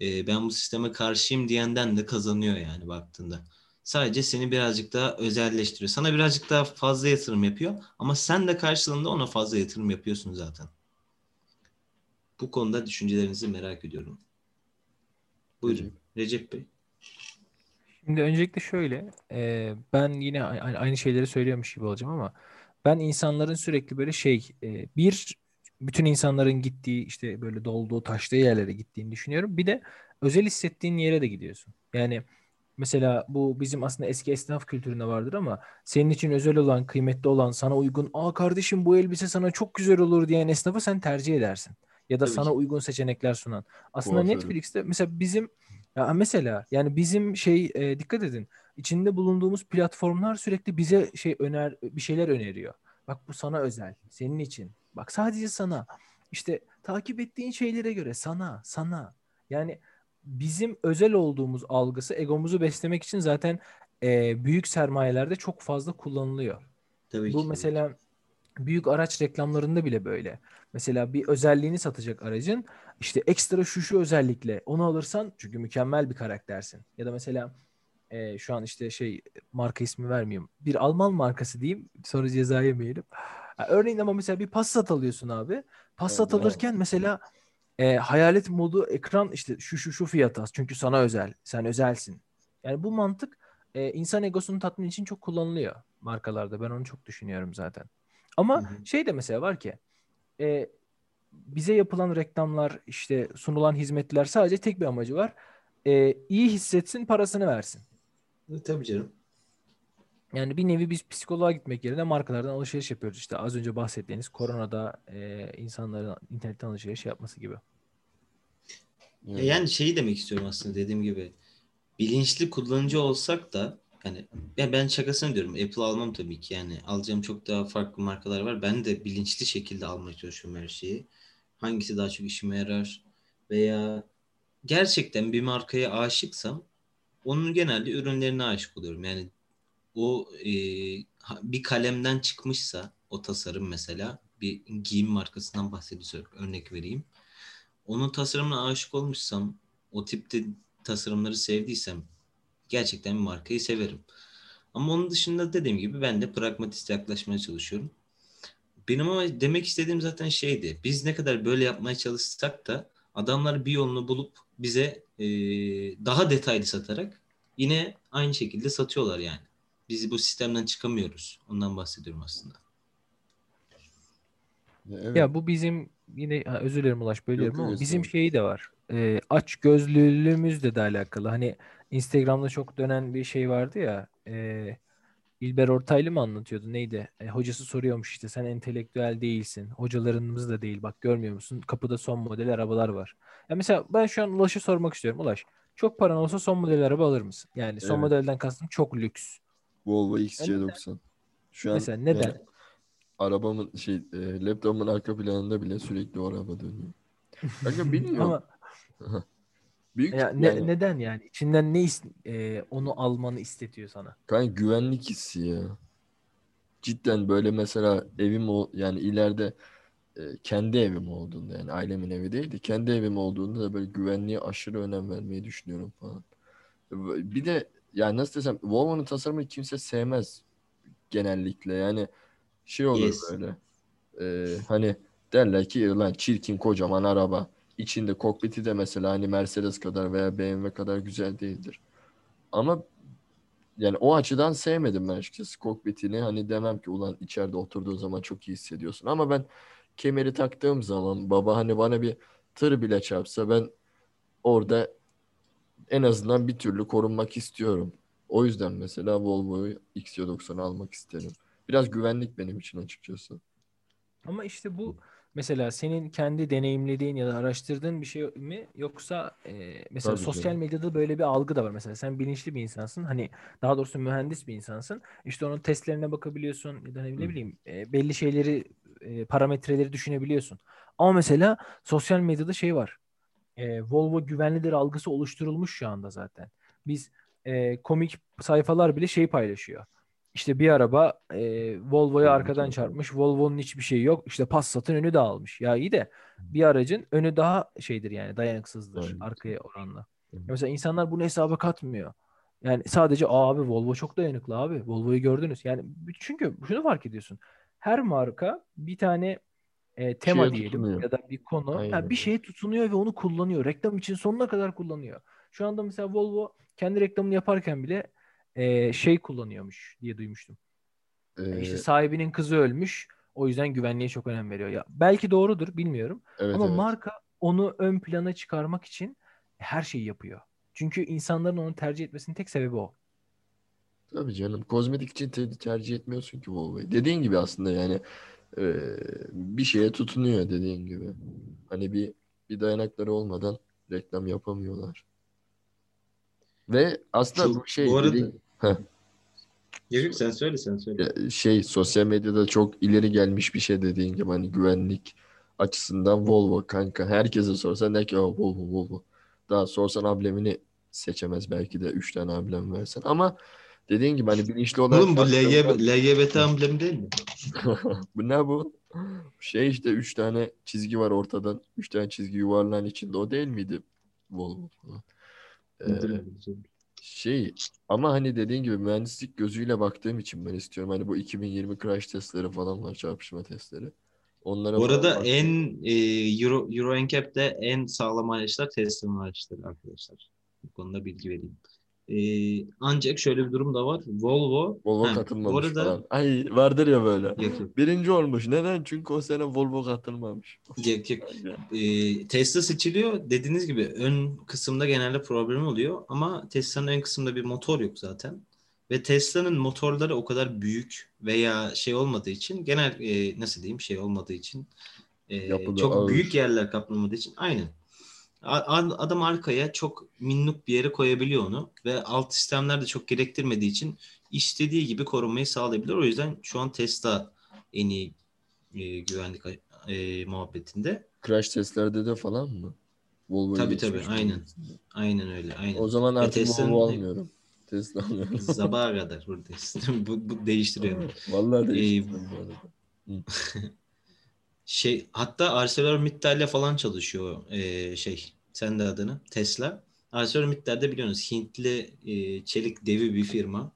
e, ben bu sisteme karşıyım diyenden de kazanıyor yani baktığında. Sadece seni birazcık daha özelleştiriyor. Sana birazcık daha fazla yatırım yapıyor ama sen de karşılığında ona fazla yatırım yapıyorsun zaten. Bu konuda düşüncelerinizi merak ediyorum. Buyurun Recep Bey. Şimdi öncelikle şöyle, e, ben yine aynı şeyleri söylüyormuş gibi olacağım ama ben insanların sürekli böyle şey, e, bir bütün insanların gittiği işte böyle dolduğu taştığı yerlere gittiğini düşünüyorum. Bir de özel hissettiğin yere de gidiyorsun. Yani Mesela bu bizim aslında eski esnaf kültüründe vardır ama senin için özel olan, kıymetli olan, sana uygun, aa kardeşim bu elbise sana çok güzel olur diyen esnafı sen tercih edersin. Ya da Tabii sana ki. uygun seçenekler sunan. Aslında. Netflix'te mesela bizim ya mesela yani bizim şey e, dikkat edin. içinde bulunduğumuz platformlar sürekli bize şey öner bir şeyler öneriyor. Bak bu sana özel, senin için. Bak sadece sana. İşte takip ettiğin şeylere göre sana, sana. Yani bizim özel olduğumuz algısı egomuzu beslemek için zaten e, büyük sermayelerde çok fazla kullanılıyor. Tabii Bu ki. mesela büyük araç reklamlarında bile böyle. Mesela bir özelliğini satacak aracın işte ekstra şu şu özellikle onu alırsan çünkü mükemmel bir karaktersin. Ya da mesela e, şu an işte şey marka ismi vermeyeyim. Bir Alman markası diyeyim sonra ceza yemeyelim. Örneğin ama mesela bir Passat alıyorsun abi. Passat Evet. alırken mesela e, hayalet modu ekran işte şu şu şu fiyata çünkü sana özel. Sen özelsin. Yani bu mantık e, insan egosunu tatmin için çok kullanılıyor markalarda. Ben onu çok düşünüyorum zaten. Ama Hı hı. şey de mesela var ki e, bize yapılan reklamlar işte sunulan hizmetler sadece tek bir amacı var. E, iyi hissetsin parasını versin. E, Tabii canım. Yani bir nevi biz psikoloğa gitmek yerine markalardan alışveriş yapıyoruz. İşte az önce bahsettiğiniz koronada e, insanların internetten alışveriş yapması gibi. Ya yani şeyi demek istiyorum aslında dediğim gibi. Bilinçli kullanıcı olsak da yani ya ben şakasını diyorum. Apple almam tabii ki yani. Alacağım çok daha farklı markalar var. Ben de bilinçli şekilde almaya çalışıyorum her şeyi. Hangisi daha çok işime yarar veya gerçekten bir markaya aşıksam onun genelde ürünlerine aşık oluyorum. Yani o e, bir kalemden çıkmışsa o tasarım mesela bir giyim markasından bahsediyorsak örnek vereyim. Onun tasarımına aşık olmuşsam o tipte tasarımları sevdiysem gerçekten bir markayı severim. Ama onun dışında dediğim gibi ben de pragmatist yaklaşmaya çalışıyorum. Benim ama demek istediğim zaten şeydi. Biz ne kadar böyle yapmaya çalışsak da adamlar bir yolunu bulup bize e, daha detaylı satarak yine aynı şekilde satıyorlar yani. Biz bu sistemden çıkamıyoruz. Ondan bahsediyorum aslında. Ya evet. Ya bu bizim yine ha, özür dilerim Ulaş bölüyorum Yok, ama bizim şeyi de var. Ee, aç gözlülüğümüzle de alakalı. Hani Instagram'da çok dönen bir şey vardı ya. E, İlber Ortaylı mı anlatıyordu? Neydi? E, hocası soruyormuş işte sen entelektüel değilsin. Hocalarımız da değil. Bak görmüyor musun? Kapıda son model arabalar var. Ya mesela ben şu an Ulaş'a sormak istiyorum. Ulaş, çok paran olsa son model araba alır mısın? Yani son Evet. modelden kastım çok lüks. Volvo XC90. Şu an Mesela neden? yani arabamın şey e, laptopumun arka planında bile sürekli o araba dönüyor. Kanka bilmiyorum. Ama Büyük ya ne- yani neden yani? İçinden ne e, onu almanı istetiyor sana? kanka güvenlik hissi ya. Cidden böyle mesela evim o yani ileride e, kendi evim olduğunda yani ailemin evi değil de kendi evim olduğunda da böyle güvenliğe aşırı önem vermeyi düşünüyorum falan. Bir de yani nasıl desem Volvo'nun tasarımını kimse sevmez genellikle yani şey olur Yes. böyle e, hani derler ki lan çirkin kocaman araba içinde kokpiti de mesela hani Mercedes kadar veya BMW kadar güzel değildir. Ama yani o açıdan sevmedim ben açıkçası kokpitini. Hani demem ki ulan içeride oturduğun zaman çok iyi hissediyorsun. Ama ben kemeri taktığım zaman baba hani bana bir tır bile çarpsa ben orada en azından bir türlü korunmak istiyorum. O yüzden mesela Volvo'yu XC90'ı almak isterim. Biraz güvenlik benim için açıkçası. Ama işte bu mesela senin kendi deneyimlediğin ya da araştırdığın bir şey mi? Yoksa e, mesela Tabii sosyal canım. medyada böyle bir algı da var. Mesela sen bilinçli bir insansın. Hani daha doğrusu mühendis bir insansın. İşte onun testlerine bakabiliyorsun ya da ne, bileyim e, belli şeyleri e, parametreleri düşünebiliyorsun. Ama mesela sosyal medyada şey var. E, Volvo güvenlidir algısı oluşturulmuş şu anda zaten. Biz e, komik sayfalar bile şey paylaşıyor. İşte bir araba e, Volvo'ya Volvo arkadan tarafı. çarpmış. Volvo'nun hiçbir şeyi yok. İşte Passat'ın önü dağılmış. Ya iyi de bir aracın önü daha şeydir yani dayanıksızdır Aynen. arkaya oranla. Evet. Mesela insanlar bunu hesaba katmıyor. Yani sadece abi Volvo çok dayanıklı abi. Volvo'yu gördünüz. Yani çünkü şunu fark ediyorsun. Her marka bir tane e, tema Şeye diyelim tutunuyor. ya da bir konu Aynen ha, bir şeye tutunuyor ve onu kullanıyor. Reklam için sonuna kadar kullanıyor. Şu anda mesela Volvo kendi reklamını yaparken bile e, şey kullanıyormuş diye duymuştum. Ee, İşte sahibinin kızı ölmüş. O yüzden güvenliğe çok önem veriyor. Ya belki doğrudur bilmiyorum. evet Ama evet. marka onu ön plana çıkarmak için her şeyi yapıyor. Çünkü insanların onu tercih etmesinin tek sebebi o. Tabii canım. Kozmetik için te- tercih etmiyorsun ki Volvo'yu. Dediğin gibi aslında yani e, bir şeye tutunuyor dediğin gibi. Hani bir bir dayanakları olmadan reklam yapamıyorlar. Ve aslında Şu- bu şey bu arada- dediğin- Heh. Yok sen söyle sen söyle. Şey sosyal medyada çok ileri gelmiş bir şey dediğin gibi hani güvenlik açısından Volvo kanka. Herkese sorsan der ki "Aa, Volvo Volvo. Daha sorsan amblemini seçemez belki de 3 tane amblem versen. Ama dediğin gibi hani bilinçli olarak Oğlum bu LGB, LGBT amblemi değil mi? Bu ne bu? Şey işte 3 tane çizgi var ortadan. 3 tane çizgi yuvarlağın içinde. O değil miydi? Volvo falan. Ee, şey ama hani dediğin gibi mühendislik gözüyle baktığım için ben istiyorum. Hani bu 2020 crash testleri falan var çarpışma testleri. Onlara Bu arada falan en e, Euro, Euro NCAP'te en sağlam araçlar Tesla'nın araçları arkadaşlar. Bu konuda bilgi vereyim. E, ancak şöyle bir durum da var. Volvo Volvo Ha, katılmamış bu arada falan. Ay vardır ya böyle. yok, yok, Birinci olmuş. Neden? Çünkü o sene Volvo katılmamış. yok, yok. E, Tesla seçiliyor. Dediğiniz gibi ön kısımda genelde problem oluyor. Ama Tesla'nın ön kısımda bir motor yok zaten. Ve Tesla'nın motorları o kadar büyük veya şey olmadığı için genel e, nasıl diyeyim şey olmadığı için e, Yapılı, çok ağır. büyük yerler kaplamadığı için aynen. Adam arkaya çok minnuk bir yere koyabiliyor onu ve alt sistemler de çok gerektirmediği için istediği gibi korunmayı sağlayabilir. O yüzden şu an Tesla en iyi e, güvenlik e, muhabbetinde. Crash testlerde de falan mı? Volvo'yu Tabii, tabii, aynen. Aynen öyle. Aynen. O zaman artık Tesla'nın- Volvo almıyorum. Tesla alıyorum. Sabaha kadar buradayız. bu, bu değiştiriyor. Vallahi Ee, değiştirdim bu arada. Şey hatta ArcelorMittal'le falan çalışıyor e, şey sen de adını Tesla. ArcelorMittal de biliyorsunuz Hintli e, çelik devi bir firma.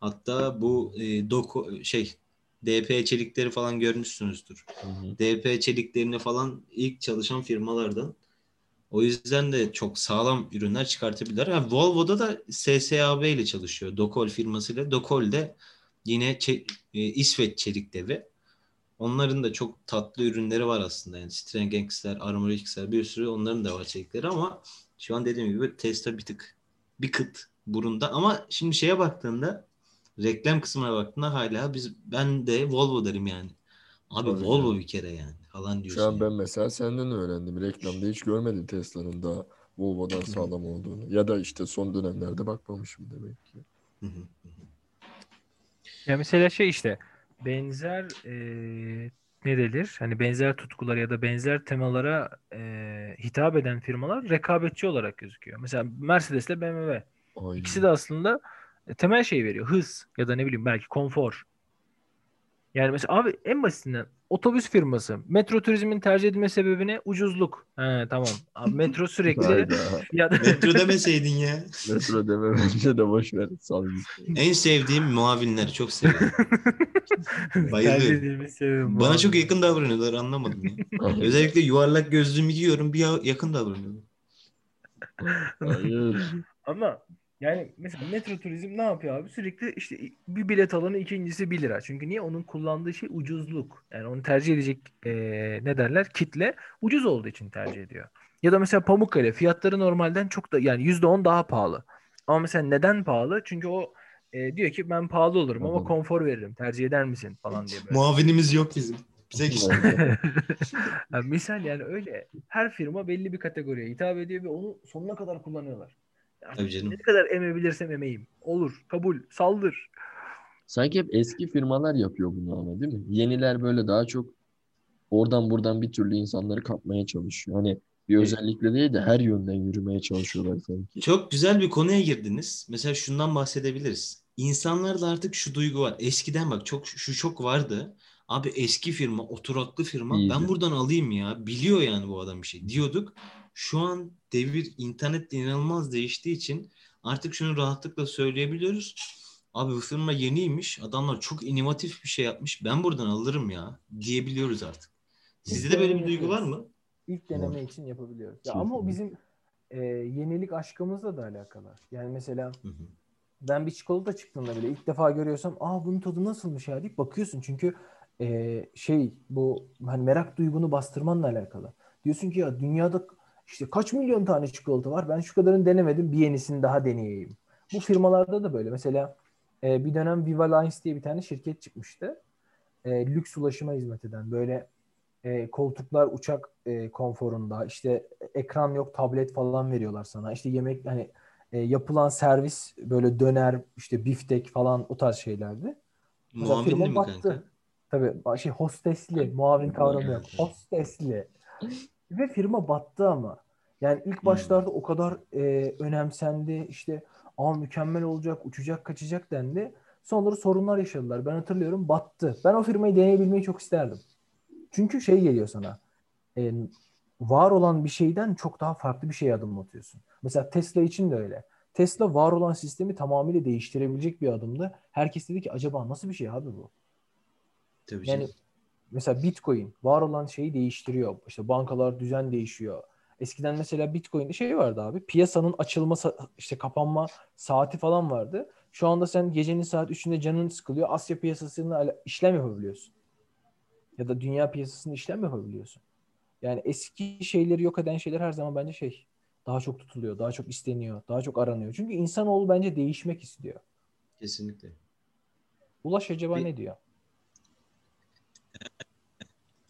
Hatta bu e, doku şey DP çelikleri falan görmüşsünüzdür. Hı hı. DP çeliklerini falan ilk çalışan firmalardan. O yüzden de çok sağlam ürünler çıkartabilirler. Ha, Volvo'da da SSAB ile çalışıyor. Dokol firmasıyla. Dokol de yine çe- e, İsveç çelik devi. Onların da çok tatlı ürünleri var aslında. Yani Citroen Gangster, Armor X'ler bir sürü onların da var çelikleri ama şu an dediğim gibi Tesla bir tık bir kıt burunda. Ama şimdi şeye baktığında reklam kısmına baktığında hala biz ben de Volvo derim yani. Abi Tabii Volvo canım. bir kere yani falan diyorsun. Şu an yani. ben mesela senden öğrendim. Reklamda hiç görmedim Tesla'nın daha Volvo'dan sağlam olduğunu. Ya da işte son dönemlerde bakmamışım demek ki. Hı hı. Ya mesela şey işte benzer e, ne denir? Hani benzer tutkulara ya da benzer temalara e, hitap eden firmalar rekabetçi olarak gözüküyor. Mesela Mercedes ile BMW. Aynen. İkisi de aslında e, temel şey veriyor. Hız ya da ne bileyim belki konfor. Yani mesela abi en basitinden otobüs firması metro turizmin tercih edilme sebebi ne? Ucuzluk. He tamam. Abi metro sürekli fiyat Metro demeseydin ya. Metro deme bence de boş ver. En sevdiğim muavinleri çok seviyorum. tercih Bayılıyorum. edilme sebebi bu Bana çok yakın davranıyorlar anlamadım ya. Özellikle yuvarlak gözlüğümü giyiyorum bir ya- yakın davranıyorlar. Hayır. Ama yani mesela metro turizm ne yapıyor abi? Sürekli işte bir bilet alanı ikincisi 1 lira. Çünkü niye? Onun kullandığı şey ucuzluk. Yani onu tercih edecek eee, ne derler? Kitle ucuz olduğu için tercih ediyor. Ya da mesela Pamukkale fiyatları normalden çok da yani %10 daha pahalı. Ama mesela neden pahalı? Çünkü o e, diyor ki ben pahalı olurum ama konfor veririm. Tercih eder misin falan diye böyle. Muavinimiz yok bizim. Bize. Ha, misal yani öyle. Her firma belli bir kategoriye hitap ediyor ve onu sonuna kadar kullanıyorlar. Tabii canım. Ne kadar emebilirsem emeyim. Olur, kabul, saldır. Sanki hep eski firmalar yapıyor bunu ama değil mi? Yeniler böyle daha çok oradan buradan bir türlü insanları kapmaya çalışıyor. Hani bir özellikle değil de her yönden yürümeye çalışıyorlar sanki. Çok güzel bir konuya girdiniz. Mesela şundan bahsedebiliriz. İnsanlarda artık şu duygu var. Eskiden bak çok şu çok vardı. Abi eski firma, oturaklı firma İyiydi. ben buradan alayım ya. Biliyor yani bu adam bir şey diyorduk. Şu an devir internet inanılmaz değiştiği için artık şunu rahatlıkla söyleyebiliyoruz. Abi bu firma yeniymiş. Adamlar çok inovatif bir şey yapmış. Ben buradan alırım ya diyebiliyoruz artık. Sizde de böyle bir duygu var mı? İlk deneme için yapabiliyoruz. Ya ama o bizim e, yenilik aşkımızla da alakalı. Yani mesela Hı hı. ben bir çikolata çıktığında bile ilk defa görüyorsam aa bunun tadı nasılmış ya deyip bakıyorsun. Çünkü e, şey bu hani merak duygunu bastırmanla alakalı. Diyorsun ki ya dünyada işte kaç milyon tane çikolata var ben şu kadarını denemedim bir yenisini daha deneyeyim. Bu firmalarda da böyle mesela e, bir dönem Viva Lines diye bir tane şirket çıkmıştı. E, lüks ulaşıma hizmet eden böyle e, koltuklar uçak e, konforunda işte ekran yok tablet falan veriyorlar sana işte yemek hani e, yapılan servis böyle döner işte biftek falan o tarz şeylerdi. Muavinli mi battı. kanka? Tabii şey hostesli, muavin kavramı yok. Hostesli. Ve firma battı ama. Yani ilk Hmm. başlarda o kadar e, önemsendi. İşte aa mükemmel olacak, uçacak, kaçacak dendi. Sonra sorunlar yaşadılar. Ben hatırlıyorum battı. Ben o firmayı deneyebilmeyi çok isterdim. Çünkü şey geliyor sana. e, var olan bir şeyden çok daha farklı bir şeye adım atıyorsun. Mesela Tesla için de öyle. Tesla var olan sistemi tamamıyla değiştirebilecek bir adımdı. Herkes dedi ki acaba nasıl bir şey abi bu? Tabii Yani canım. Mesela Bitcoin var olan şeyi değiştiriyor. İşte bankalar düzen değişiyor. Eskiden mesela Bitcoin'de şey vardı abi. Piyasanın açılma işte kapanma saati falan vardı. Şu anda sen gecenin saat 3'ünde canın sıkılıyor. Asya piyasasında işlem yapabiliyorsun. Ya da dünya piyasasında işlem yapabiliyorsun. Yani eski şeyleri yok eden şeyler her zaman bence şey daha çok tutuluyor, daha çok isteniyor, daha çok aranıyor. Çünkü insanoğlu bence değişmek istiyor. Kesinlikle. Ulaş acaba Bir- ne diyor?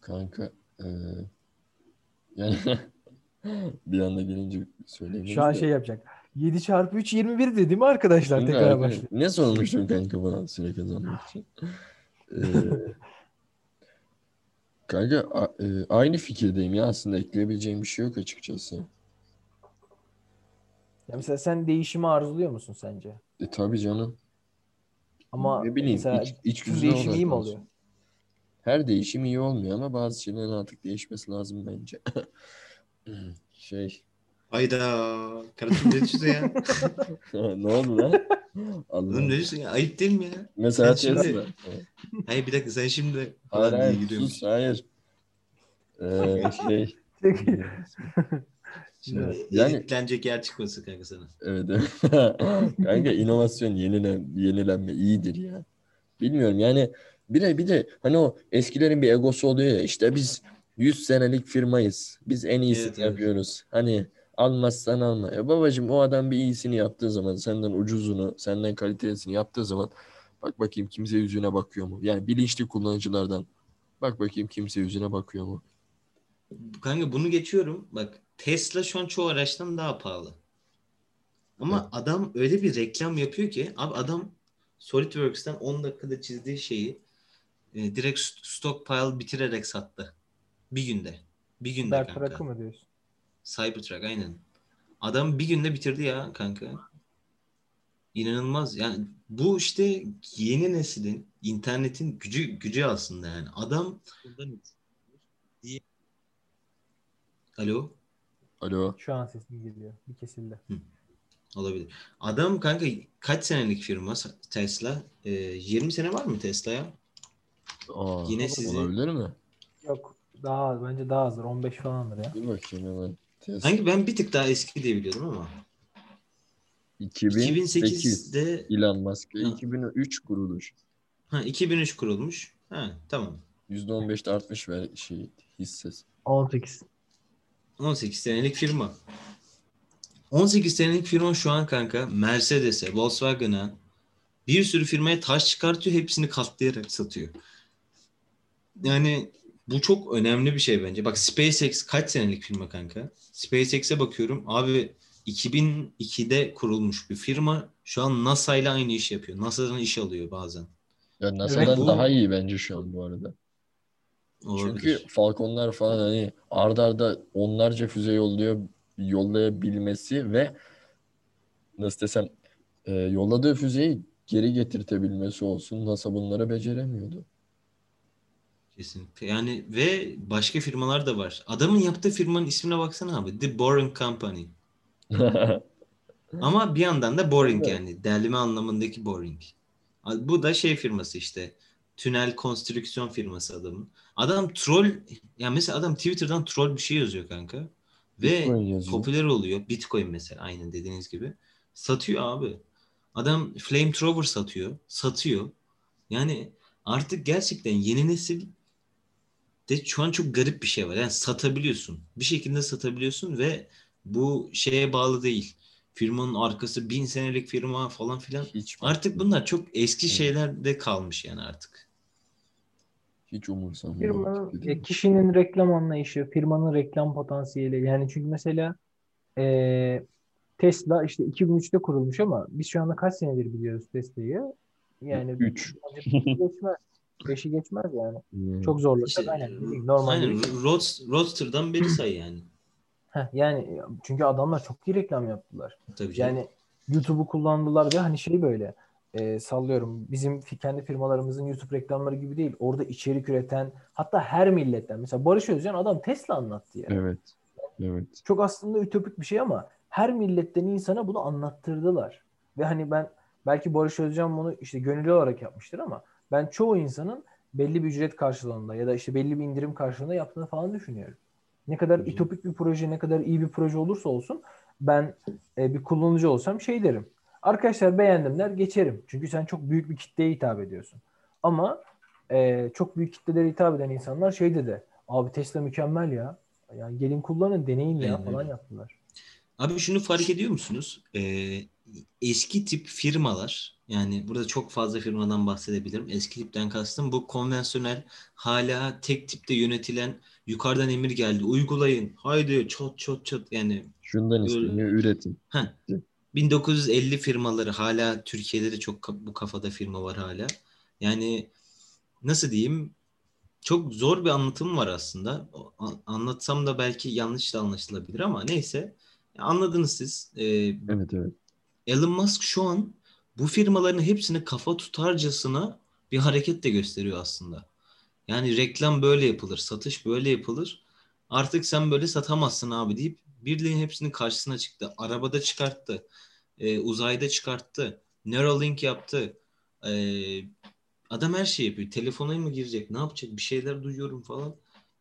Kanka eee, yani bir anda gelince söyleyemeyiz Şu an şey yapacak. 7 çarpı 3 21 dedi mi arkadaşlar? Kanka, Tekrar başlıyor. Ne sormuştun kanka bana süre kazanmak için? Eee, kanka a- eee, aynı fikirdeyim ya aslında ekleyebileceğim bir şey yok açıkçası. Ya mesela sen değişimi arzuluyor musun sence? E tabii canım. Ama Ne bileyim mesela iç, iç gücüne değişim iyi mi oluyor? Her değişim iyi olmuyor ama bazı şeylerin artık değişmesi lazım bence. Şey Hayda. Kardeşim ne diyorsun ya? ne oldu lan? Oğlum ne diyorsun ya? Ayıp değil mi ya? Mesela Sen şimdi- Tesla. Hayır bir dakika sen şimdi Hayır hayır sus hayır. Ee, şey. Şimdi Yani- editlenecek yer çıkmasın kanka sana. evet. Kanka inovasyon yenilen, yenilenme iyidir ya. Bilmiyorum yani bir de bir de hani o eskilerin bir egosu oluyor ya işte biz 100 senelik firmayız. Biz en iyisini Evet, evet. yapıyoruz. Hani almazsan alma. Ya babacığım o adam bir iyisini yaptığı zaman senden ucuzunu, senden kalitesini yaptığı zaman bak bakayım kimse yüzüne bakıyor mu? Yani bilinçli kullanıcılardan bak bakayım kimse yüzüne bakıyor mu? Kanka bunu geçiyorum. Bak Tesla şu an çoğu araçtan daha pahalı. Ama adam öyle bir reklam yapıyor ki abi adam SolidWorks'ten 10 dakikada çizdiği şeyi e, direkt st- stockpile bitirerek sattı. Bir günde. Bir günde Berk kanka. mı diyorsun? Cybertruck aynen. Adam bir günde bitirdi ya kanka. İnanılmaz. Yani bu işte yeni neslin internetin gücü gücü aslında yani. Adam Alo Alo. Şu an sesim geliyor. Bir kesildi. olabilir. Adam kanka kaç senelik firma Tesla? Ee, 20 sene var mı Tesla'ya? Aa, Yine sizi- olabilir mi? Yok daha az. Bence daha azdır. 15 falandır ya. Bir bakayım hemen. Tesla. Hangi ben bir tık daha eski diye biliyordum ama. 2008 2008'de Elon Musk ve Ha. 2003 kuruluş. ha 2003 kurulmuş. Ha tamam. %15'te artmış ver şey hissesi. 18. 18 senelik firma. 18 senelik firma şu an kanka Mercedes'e, Volkswagen'a bir sürü firmaya taş çıkartıyor. Hepsini katlayarak satıyor. Yani bu çok önemli bir şey bence. Bak SpaceX kaç senelik firma kanka? SpaceX'e bakıyorum. Abi 2002'de kurulmuş bir firma. Şu an NASA ile aynı iş yapıyor. NASA'dan iş alıyor bazen. Ya NASA'dan bu- daha iyi bence şu an bu arada. Olabilir. Çünkü Falconlar falan hani arda arda onlarca füze yolluyor yollayabilmesi ve nasıl desem e, yolladığı füzeyi geri getirtebilmesi olsun. NASA bunları beceremiyordu. Kesinlikle. Yani ve başka firmalar da var. Adamın yaptığı firmanın ismine baksana abi. The Boring Company. Ama bir yandan da boring yani. Derleme anlamındaki boring. Bu da şey firması işte. Tünel konstrüksiyon firması adamın. Adam troll yani mesela adam Twitter'dan troll bir şey yazıyor kanka. Ve Bitcoin popüler oluyor. Bitcoin mesela aynen dediğiniz gibi. Satıyor abi. Adam flamethrower satıyor. Satıyor. Yani artık gerçekten yeni nesil de şu an çok garip bir şey var. Yani satabiliyorsun. Bir şekilde satabiliyorsun ve bu şeye bağlı değil. Firmanın arkası bin senelik firma falan filan. Hiç artık bunlar çok eski şeylerde kalmış yani artık. Hiç umursamıyor. Firmanın, kişinin reklam anlayışı, firmanın reklam potansiyeli. Yani çünkü mesela ee, Tesla işte 2003'te kurulmuş ama biz şu anda kaç senedir biliyoruz Tesla'yı? Yani 3 beşi geçmez. Yani. Hmm. Çok zorlasak İşte, aynen. Normal Aynen. değil. Road- Roadster'dan beri say yani. Heh, yani çünkü adamlar çok iyi reklam yaptılar. Tabii canım. Yani YouTube'u kullandılar ve hani şey böyle e, sallıyorum bizim kendi firmalarımızın YouTube reklamları gibi değil. Orada içerik üreten hatta her milletten mesela Barış Özcan adam Tesla anlattı yani. Evet. Evet. Çok aslında ütopik bir şey ama her milletten insana bunu anlattırdılar. Ve hani ben belki Barış Özcan bunu işte gönüllü olarak yapmıştır ama ben çoğu insanın belli bir ücret karşılığında ya da işte belli bir indirim karşılığında yaptığını falan düşünüyorum. Ne kadar Tabii. ütopik bir proje, ne kadar iyi bir proje olursa olsun ben e, bir kullanıcı olsam şey derim. Arkadaşlar beğendim der geçerim. Çünkü sen çok büyük bir kitleye hitap ediyorsun. Ama e, çok büyük kitlelere hitap eden insanlar şey dedi. Abi Tesla mükemmel ya. Yani gelin kullanın, deneyin ya falan yaptılar. Abi şunu fark ediyor musunuz? Ee, eski tip firmalar yani burada çok fazla firmadan bahsedebilirim. Eski tipten kastım bu konvansiyonel hala tek tipte yönetilen yukarıdan emir geldi uygulayın haydi çot çot çot yani Şundan isteniyor üretin. Heh. 1950 firmaları hala Türkiye'de de çok bu kafada firma var hala. Yani nasıl diyeyim çok zor bir anlatım var aslında. Anlatsam da belki yanlış da anlaşılabilir ama neyse. Anladınız siz. Ee, Evet evet. Elon Musk şu an bu firmaların hepsini kafa tutarcasına bir hareket de gösteriyor aslında. Yani reklam böyle yapılır, satış böyle yapılır. Artık sen böyle satamazsın abi deyip birliğin hepsinin karşısına çıktı. Arabada çıkarttı, e, uzayda çıkarttı, Neuralink yaptı. E, adam her şeyi yapıyor. Telefona mı girecek, ne yapacak, bir şeyler duyuyorum falan.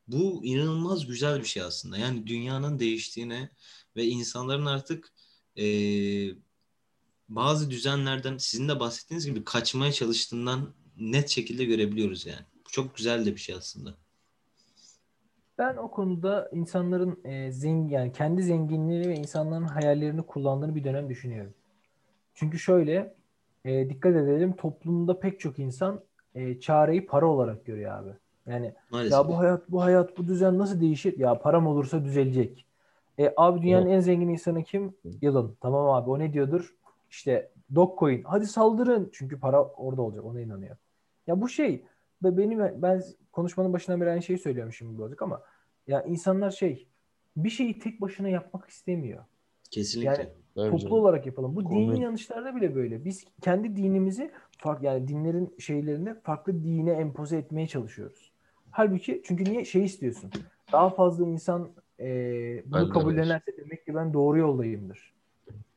Bu inanılmaz güzel bir şey aslında. Yani dünyanın değiştiğine ve insanların artık e, bazı düzenlerden sizin de bahsettiğiniz gibi kaçmaya çalıştığından net şekilde görebiliyoruz yani. Bu çok güzel de bir şey aslında. Ben o konuda insanların e, zengin yani kendi zenginliğini ve insanların hayallerini kullandığını bir dönem düşünüyorum. Çünkü şöyle e, dikkat edelim toplumda pek çok insan e, çareyi para olarak görüyor abi. Yani Maalesef. ya bu hayat bu hayat bu düzen nasıl değişir? Ya param olursa düzelecek. E, abi dünyanın en zengin insanı kim? Elon. Tamam abi o ne diyordur? İşte Dogecoin. Hadi saldırın. Çünkü para orada olacak. Ona inanıyor. Ya bu şey ve benim ben konuşmanın başından beri aynı şeyi söylüyorum şimdi birazcık ama ya insanlar şey bir şeyi tek başına yapmak istemiyor. Kesinlikle. Yani toplu olarak yapalım. Bu Konu- dini inanışlarda bile böyle. Biz kendi dinimizi fark yani dinlerin şeylerine farklı dine empoze etmeye çalışıyoruz. Halbuki çünkü niye şey istiyorsun? Daha fazla insan e, bunu Ben de kabullenerse demek ki ben doğru yoldayımdır.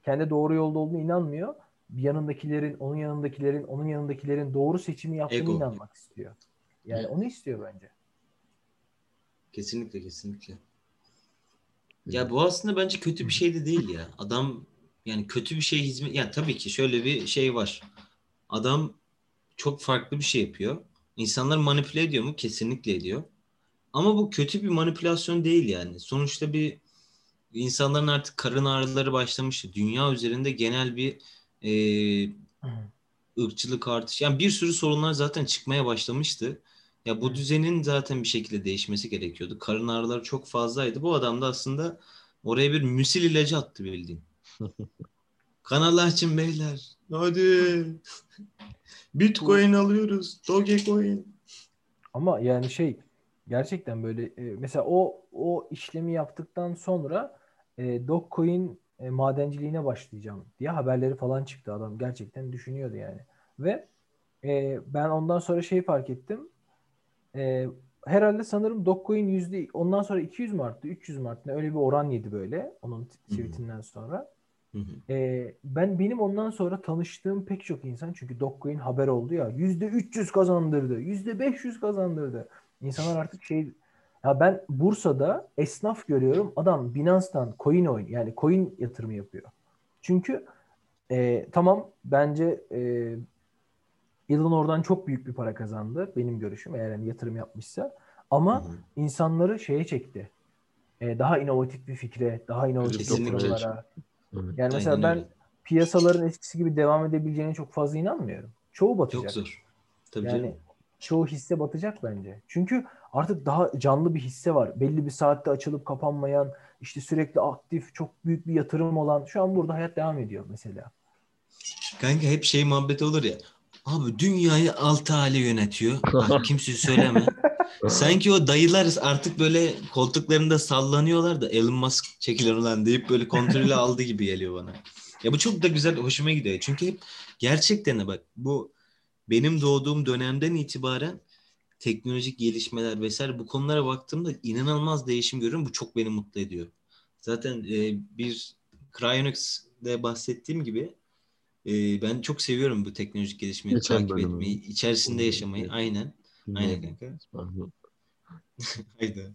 Kendi doğru yolda olduğuna inanmıyor. Yanındakilerin, onun yanındakilerin, onun yanındakilerin doğru seçimi yaptığını Ego. inanmak istiyor. Yani onu istiyor bence. Kesinlikle kesinlikle. Ya bu aslında bence kötü bir şey de değil ya. Adam yani kötü bir şey hizmet ya tabii ki şöyle bir şey var. Adam çok farklı bir şey yapıyor. İnsanlar manipüle ediyor mu? Kesinlikle ediyor. Ama bu kötü bir manipülasyon değil yani. Sonuçta bir insanların artık karın ağrıları başlamıştı. Dünya üzerinde genel bir e, ırkçılık artışı. Yani bir sürü sorunlar zaten çıkmaya başlamıştı. Ya bu düzenin zaten bir şekilde değişmesi gerekiyordu. Karın ağrıları çok fazlaydı. Bu adam da aslında oraya bir müsil ilacı attı bildiğin. Kanallar için beyler. Hadi. Bitcoin alıyoruz. Dogecoin. Ama yani şey gerçekten böyle e, mesela o o işlemi yaptıktan sonra e, Dogecoin e, madenciliğine başlayacağım diye haberleri falan çıktı. Adam gerçekten düşünüyordu yani. Ve e, ben ondan sonra şeyi fark ettim. E, herhalde sanırım Dogecoin yüzde ondan sonra 200 mü arttı 300 mü arttı öyle bir oran yedi böyle onun tweetinden sonra. Hı hı. Ee, ben benim ondan sonra tanıştığım pek çok insan çünkü Dogecoin haber oldu ya yüzde 300 kazandırdı, yüzde 500 kazandırdı. İnsanlar artık şey ya ben Bursa'da esnaf görüyorum adam Binance'dan coin oyun yani coin yatırımı yapıyor. Çünkü e, tamam bence e, Elon oradan çok büyük bir para kazandı benim görüşüm eğer yani yatırım yapmışsa. Ama Hı hı. insanları şeye çekti. E, daha inovatif bir fikre, daha inovatif yatırımlara. Yani mesela Aynen ben öyle. piyasaların eskisi gibi devam edebileceğine çok fazla inanmıyorum. Çoğu Çok batacak. zor. Tabii Yani canım. Çoğu hisse batacak bence. Çünkü artık daha canlı bir hisse var. Belli bir saatte açılıp kapanmayan, işte sürekli aktif, çok büyük bir yatırım olan. Şu an burada hayat devam ediyor mesela. Kanka hep şey muhabbeti olur ya. Abi dünyayı altı aile yönetiyor. Bak kimse söyleme. Sanki o dayılar artık böyle koltuklarında sallanıyorlar da Elon Musk çekilir ulan deyip böyle kontrolü aldı gibi geliyor bana. Ya bu çok da güzel, hoşuma gidiyor. Çünkü hep gerçekten de bak bu benim doğduğum dönemden itibaren teknolojik gelişmeler vesaire bu konulara baktığımda inanılmaz değişim görüyorum. Bu çok beni mutlu ediyor. Zaten e, bir Cryonics'de bahsettiğim gibi e, ben çok seviyorum bu teknolojik gelişmeyi Geçen takip bölümü. etmeyi, içerisinde yaşamayı. Aynen. Aynen kanka. Hayda.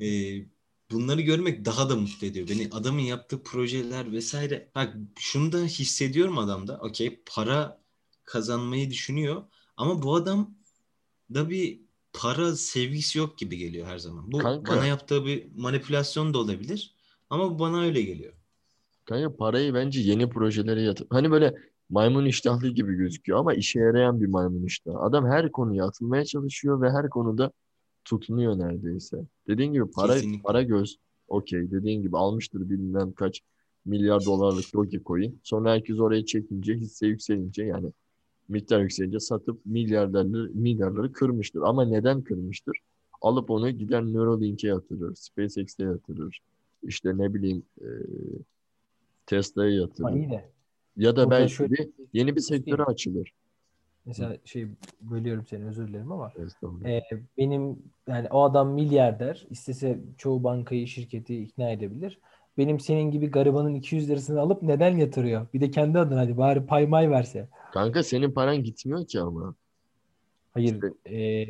Ee, bunları görmek daha da mutlu ediyor beni. Adamın yaptığı projeler vesaire. Bak şunu da hissediyorum adamda. Okey para kazanmayı düşünüyor. Ama bu adam da bir para sevgisi yok gibi geliyor her zaman. Bu Kanka. bana yaptığı bir manipülasyon da olabilir. Ama bu bana öyle geliyor. Kanka parayı bence yeni projelere yatır. Hani böyle maymun iştahlı gibi gözüküyor ama işe yarayan bir maymun iştahı. Adam her konuya atılmaya çalışıyor ve her konuda tutunuyor neredeyse. Dediğin gibi para Kesinlikle. para göz. Okey. Dediğin gibi almıştır bilmem kaç milyar dolarlık Dogecoin. Sonra herkes oraya çekince hisse yükselince yani miktar yükselince satıp milyarları milyarları kırmıştır. Ama neden kırmıştır? Alıp onu gider Neuralink'e yatırır, SpaceX'e yatırır. İşte ne bileyim e, Tesla'ya yatırır. de Ya da Burada belki şöyle de yeni bir sektöre açılır. mesela şey bölüyorum seni özür dilerim ama e, benim yani o adam milyarder istese çoğu bankayı şirketi ikna edebilir. Benim senin gibi garibanın 200 lirasını alıp neden yatırıyor? Bir de kendi adına hadi bari pay may verse. Kanka senin paran gitmiyor ki ama. Hayır İşte- e,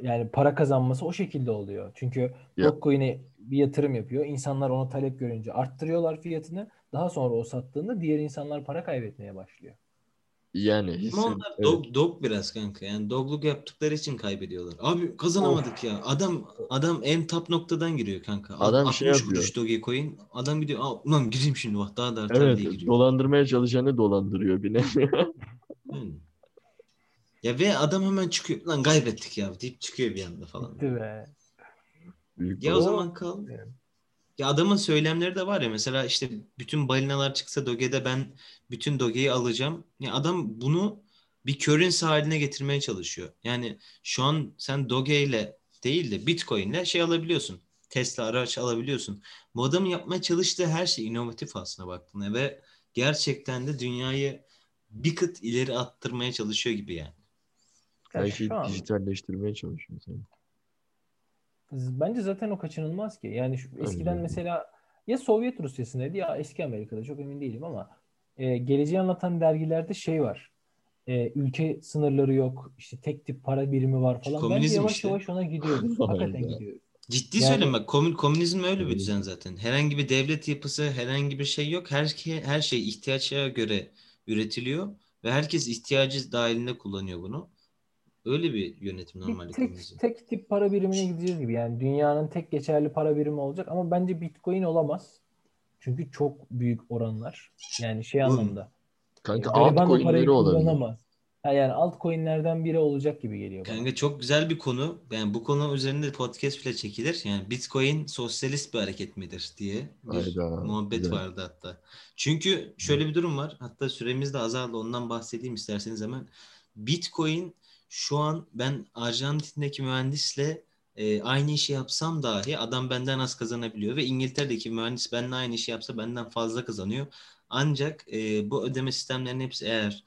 yani para kazanması o şekilde oluyor. Çünkü. Dogecoin'e bir yatırım yapıyor. İnsanlar ona talep görünce arttırıyorlar fiyatını. Daha sonra o sattığında diğer insanlar para kaybetmeye başlıyor. Yani hisse Ama onlar evet. dog, dog biraz kanka. Yani dogluk yaptıkları için kaybediyorlar. Abi kazanamadık ya. Adam adam en top noktadan giriyor kanka. Adam 60 şey yapıyor. kuruş Dogecoin. Adam gidiyor. Aa, ulan gireyim şimdi bak daha da artar Evet, diye giriyor. dolandırmaya çalışanı dolandırıyor bir nevi. Yani. Ya ve adam hemen çıkıyor. Lan kaybettik ya deyip çıkıyor bir anda falan. Bitti be. Büyük Ya o para. zaman kal. Evet. Ya adamın söylemleri de var ya mesela işte bütün balinalar çıksa Doge'de ben bütün Doge'yi alacağım. Ya adam bunu bir currency haline getirmeye çalışıyor. Yani şu an sen Doge ile değil de Bitcoin ile şey alabiliyorsun. Tesla araç alabiliyorsun. Bu adamın yapmaya çalıştığı her şey inovatif aslında baktığında ve gerçekten de dünyayı bir kıt ileri attırmaya çalışıyor gibi yani. Ya Her şeyi dijitalleştirmeye çalışıyor sen. Bence zaten o kaçınılmaz ki. Yani şu, eskiden öyle. mesela ya Sovyet Rusyası'ndaydı ya eski Amerika'da çok emin değilim ama e, geleceği anlatan dergilerde şey var. E, ülke sınırları yok. işte tek tip para birimi var falan. Bence Komünizm yavaş işte. yavaş ona gidiyoruz. Hakikaten gidiyoruz. Ciddi Yani- söylüyorum bak komün, komünizm öyle bir düzen zaten. Herhangi bir devlet yapısı, herhangi bir şey yok. Her, her şey ihtiyaca göre üretiliyor ve herkes ihtiyacı dahilinde kullanıyor bunu. Öyle bir yönetim normalde tek, tek tip para birimine gideceğiz gibi. Yani dünyanın tek geçerli para birimi olacak ama bence Bitcoin olamaz. Çünkü çok büyük oranlar. Yani şey anlamda. Kanka altcoin'leri olabilir. Ha yani altcoin'lerden biri olacak gibi geliyor bana. Kanka çok güzel bir konu. Yani bu konu üzerinde podcast bile çekilir. Yani Bitcoin sosyalist bir hareket midir diye bir Hayda, muhabbet güzel. vardı hatta. Çünkü şöyle bir durum var. Hatta süremiz de azaldı. Ondan bahsedeyim isterseniz hemen. Bitcoin şu an ben Arjantin'deki mühendisle e, aynı işi yapsam dahi adam benden az kazanabiliyor ve İngiltere'deki mühendis benimle aynı işi yapsa benden fazla kazanıyor. Ancak e, bu ödeme sistemlerinin hepsi eğer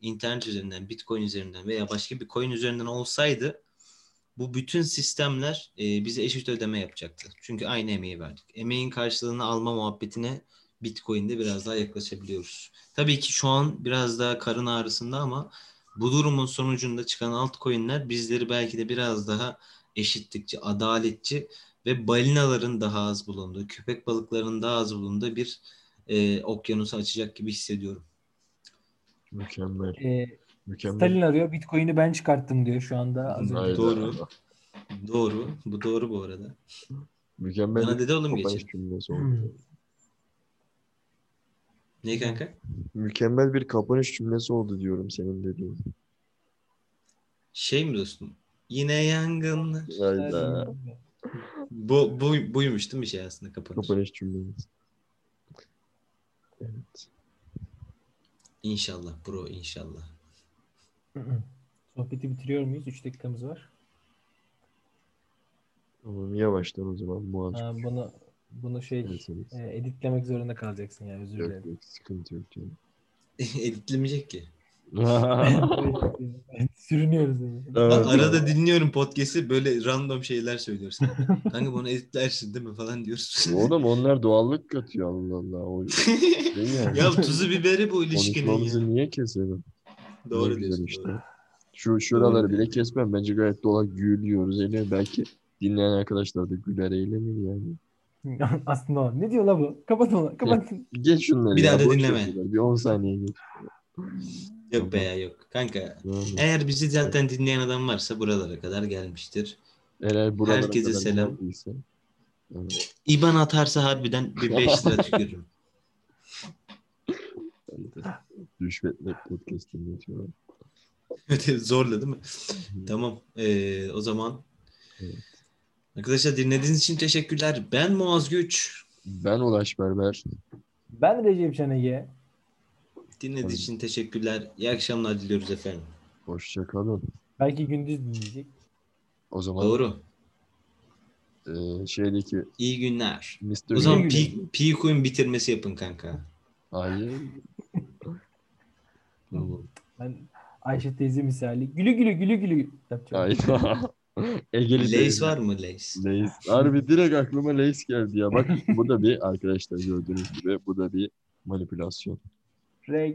internet üzerinden, Bitcoin üzerinden veya başka bir coin üzerinden olsaydı bu bütün sistemler e, bize eşit ödeme yapacaktı. Çünkü aynı emeği verdik. Emeğin karşılığını alma muhabbetine Bitcoin'de biraz daha yaklaşabiliyoruz. Tabii ki şu an biraz daha karın ağrısında ama bu durumun sonucunda çıkan altcoin'ler bizleri belki de biraz daha eşitlikçi, adaletçi ve balinaların daha az bulunduğu, köpek balıklarının daha az bulunduğu bir e, okyanusu açacak gibi hissediyorum. Mükemmel. Ee, Mükemmel. Stalin arıyor. Bitcoin'i ben çıkarttım diyor şu anda. Az önce. Doğru. Doğru. Bu doğru bu arada. Mükemmel Bana dedi oğlum geçen. Hmm. Ne kanka? Mükemmel bir kapanış cümlesi oldu diyorum senin dediğin. Şey mi dostum? Yine yangınlar. Hayda. Bu, bu buymuş değil mi şey aslında kapanış? Kapanış cümlemiz. Evet. İnşallah bro inşallah. Sohbeti bitiriyor muyuz? 3 dakikamız var. Tamam yavaştan o zaman muhasebe Ha, bunu bunu şey ederseniz. e, editlemek zorunda kalacaksın ya özür Yok dilerim. yok sıkıntı yok canım. Editlemeyecek ki. Evet, Sürünüyoruz yani. Evet. Arada dinliyorum podcast'i böyle random şeyler söylüyorsun. Kanka bunu editlersin değil mi falan diyoruz. Oğlum onlar doğallık katıyor Allah Allah. O değil yani. ya tuzu biberi bu ilişkinin Konuşmamızı ya. niye keselim? Doğru Ne diyorsun. işte. doğru. Şu şuraları bile diyorsun. kesmem. Bence gayet doğal gülüyoruz. Yani belki dinleyen arkadaşlar da güler eğlenir yani. Aslında o. Ne diyor la bu? Kapat onu. Kapat. Geç şunları Bir ya, daha da dinleme. Bir 10 saniye geç. Yok be ya yok. Kanka Yani. eğer bizi zaten dinleyen adam varsa buralara kadar gelmiştir. Eğer buralara Herkese kadar selam. geldiyse, evet, İban atarsa harbiden bir 5 lira tükürürüm. Rüşvetle podcast dinletiyorum. Zorla değil mi? Tamam. Ee, o zaman Evet. Arkadaşlar dinlediğiniz için teşekkürler. Ben Muaz Güç. Ben Ulaş Berber. Ben Recep Can Ege. Dinlediğiniz için teşekkürler. İyi akşamlar diliyoruz efendim. Hoşça kalın. Belki gündüz dinleyecek. O zaman Doğru. e, şeydeki İyi günler. Mr. O zaman güle. P, P Coin bitirmesi yapın kanka. Hayır. Tamam. Ben Ayşe teyze misali gülü gülü gülü gülü yapacağım. Hayır. Egeli Lace teyze. var mı Lace? Lace. Harbi direkt aklıma Lace geldi ya. Bak bu da bir arkadaşlar gördüğünüz gibi bu da bir manipülasyon.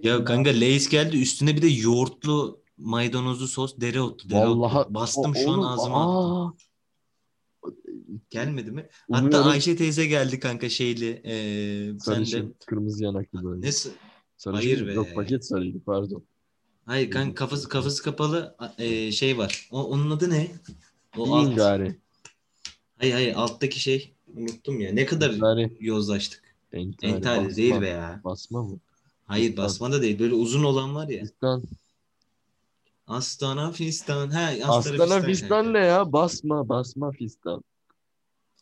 Ya kanka Lace geldi üstüne bir de yoğurtlu maydanozlu sos dereotlu. dereotlu. Vallahi Bastım O- şu an ağzıma aa! Gelmedi mi? Hatta Umuyorum Ayşe teyze geldi kanka şeyli. Ee, sen de Sarışın, kırmızı yanaklı böyle. ne Sarışın, Hayır be. Yok paket sarıydı pardon. Hayır kanka kafası kafası kapalı ee, şey var. O, onun adı ne? O İyin alt. gari. Hayır hayır alttaki şey unuttum ya. Ne kadar Gari. yozlaştık. Entari. Entari basma. değil be ya. Basma mı? Hayır basma da değil. Böyle uzun olan var ya. Fistan. Astana fistan. He, astara Astana fistan. fistan ne ya? Basma basma fistan.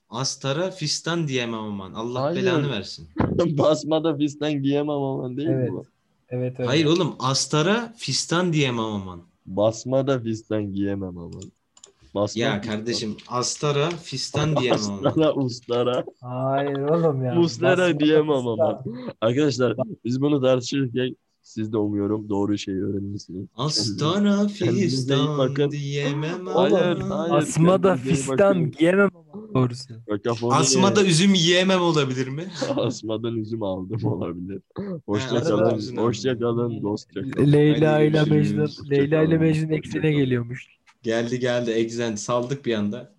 Astara fistan diyemem aman. Allah Hayır. belanı versin. basma da fistan giyemem aman değil Evet. mi? bu? Evet öyle. Hayır oğlum astara fistan diyemem aman. Basma da fistan giyemem aman. Basma Ya kardeşim astara fistan diyemem. Astara ustara. Hayır oğlum ya. Basma diyemem ama. Arkadaşlar biz bunu tartışırken siz de umuyorum doğru şeyi öğrenirsiniz. İyi fistan bakın. diyemem Hayır, aman. hayır. Asma da fistan bakın. giyemem ama doğrusu. Kakafoni Asmada üzüm yiyemem olabilir mi? asmadan üzüm aldım olabilir. Hoşça kalın. Hoşça kalın. Dostça kalın. Leyla ile. Mecnun, Leyla ile Mecnun eksine geliyormuş. Geldi geldi egzent saldık bir anda.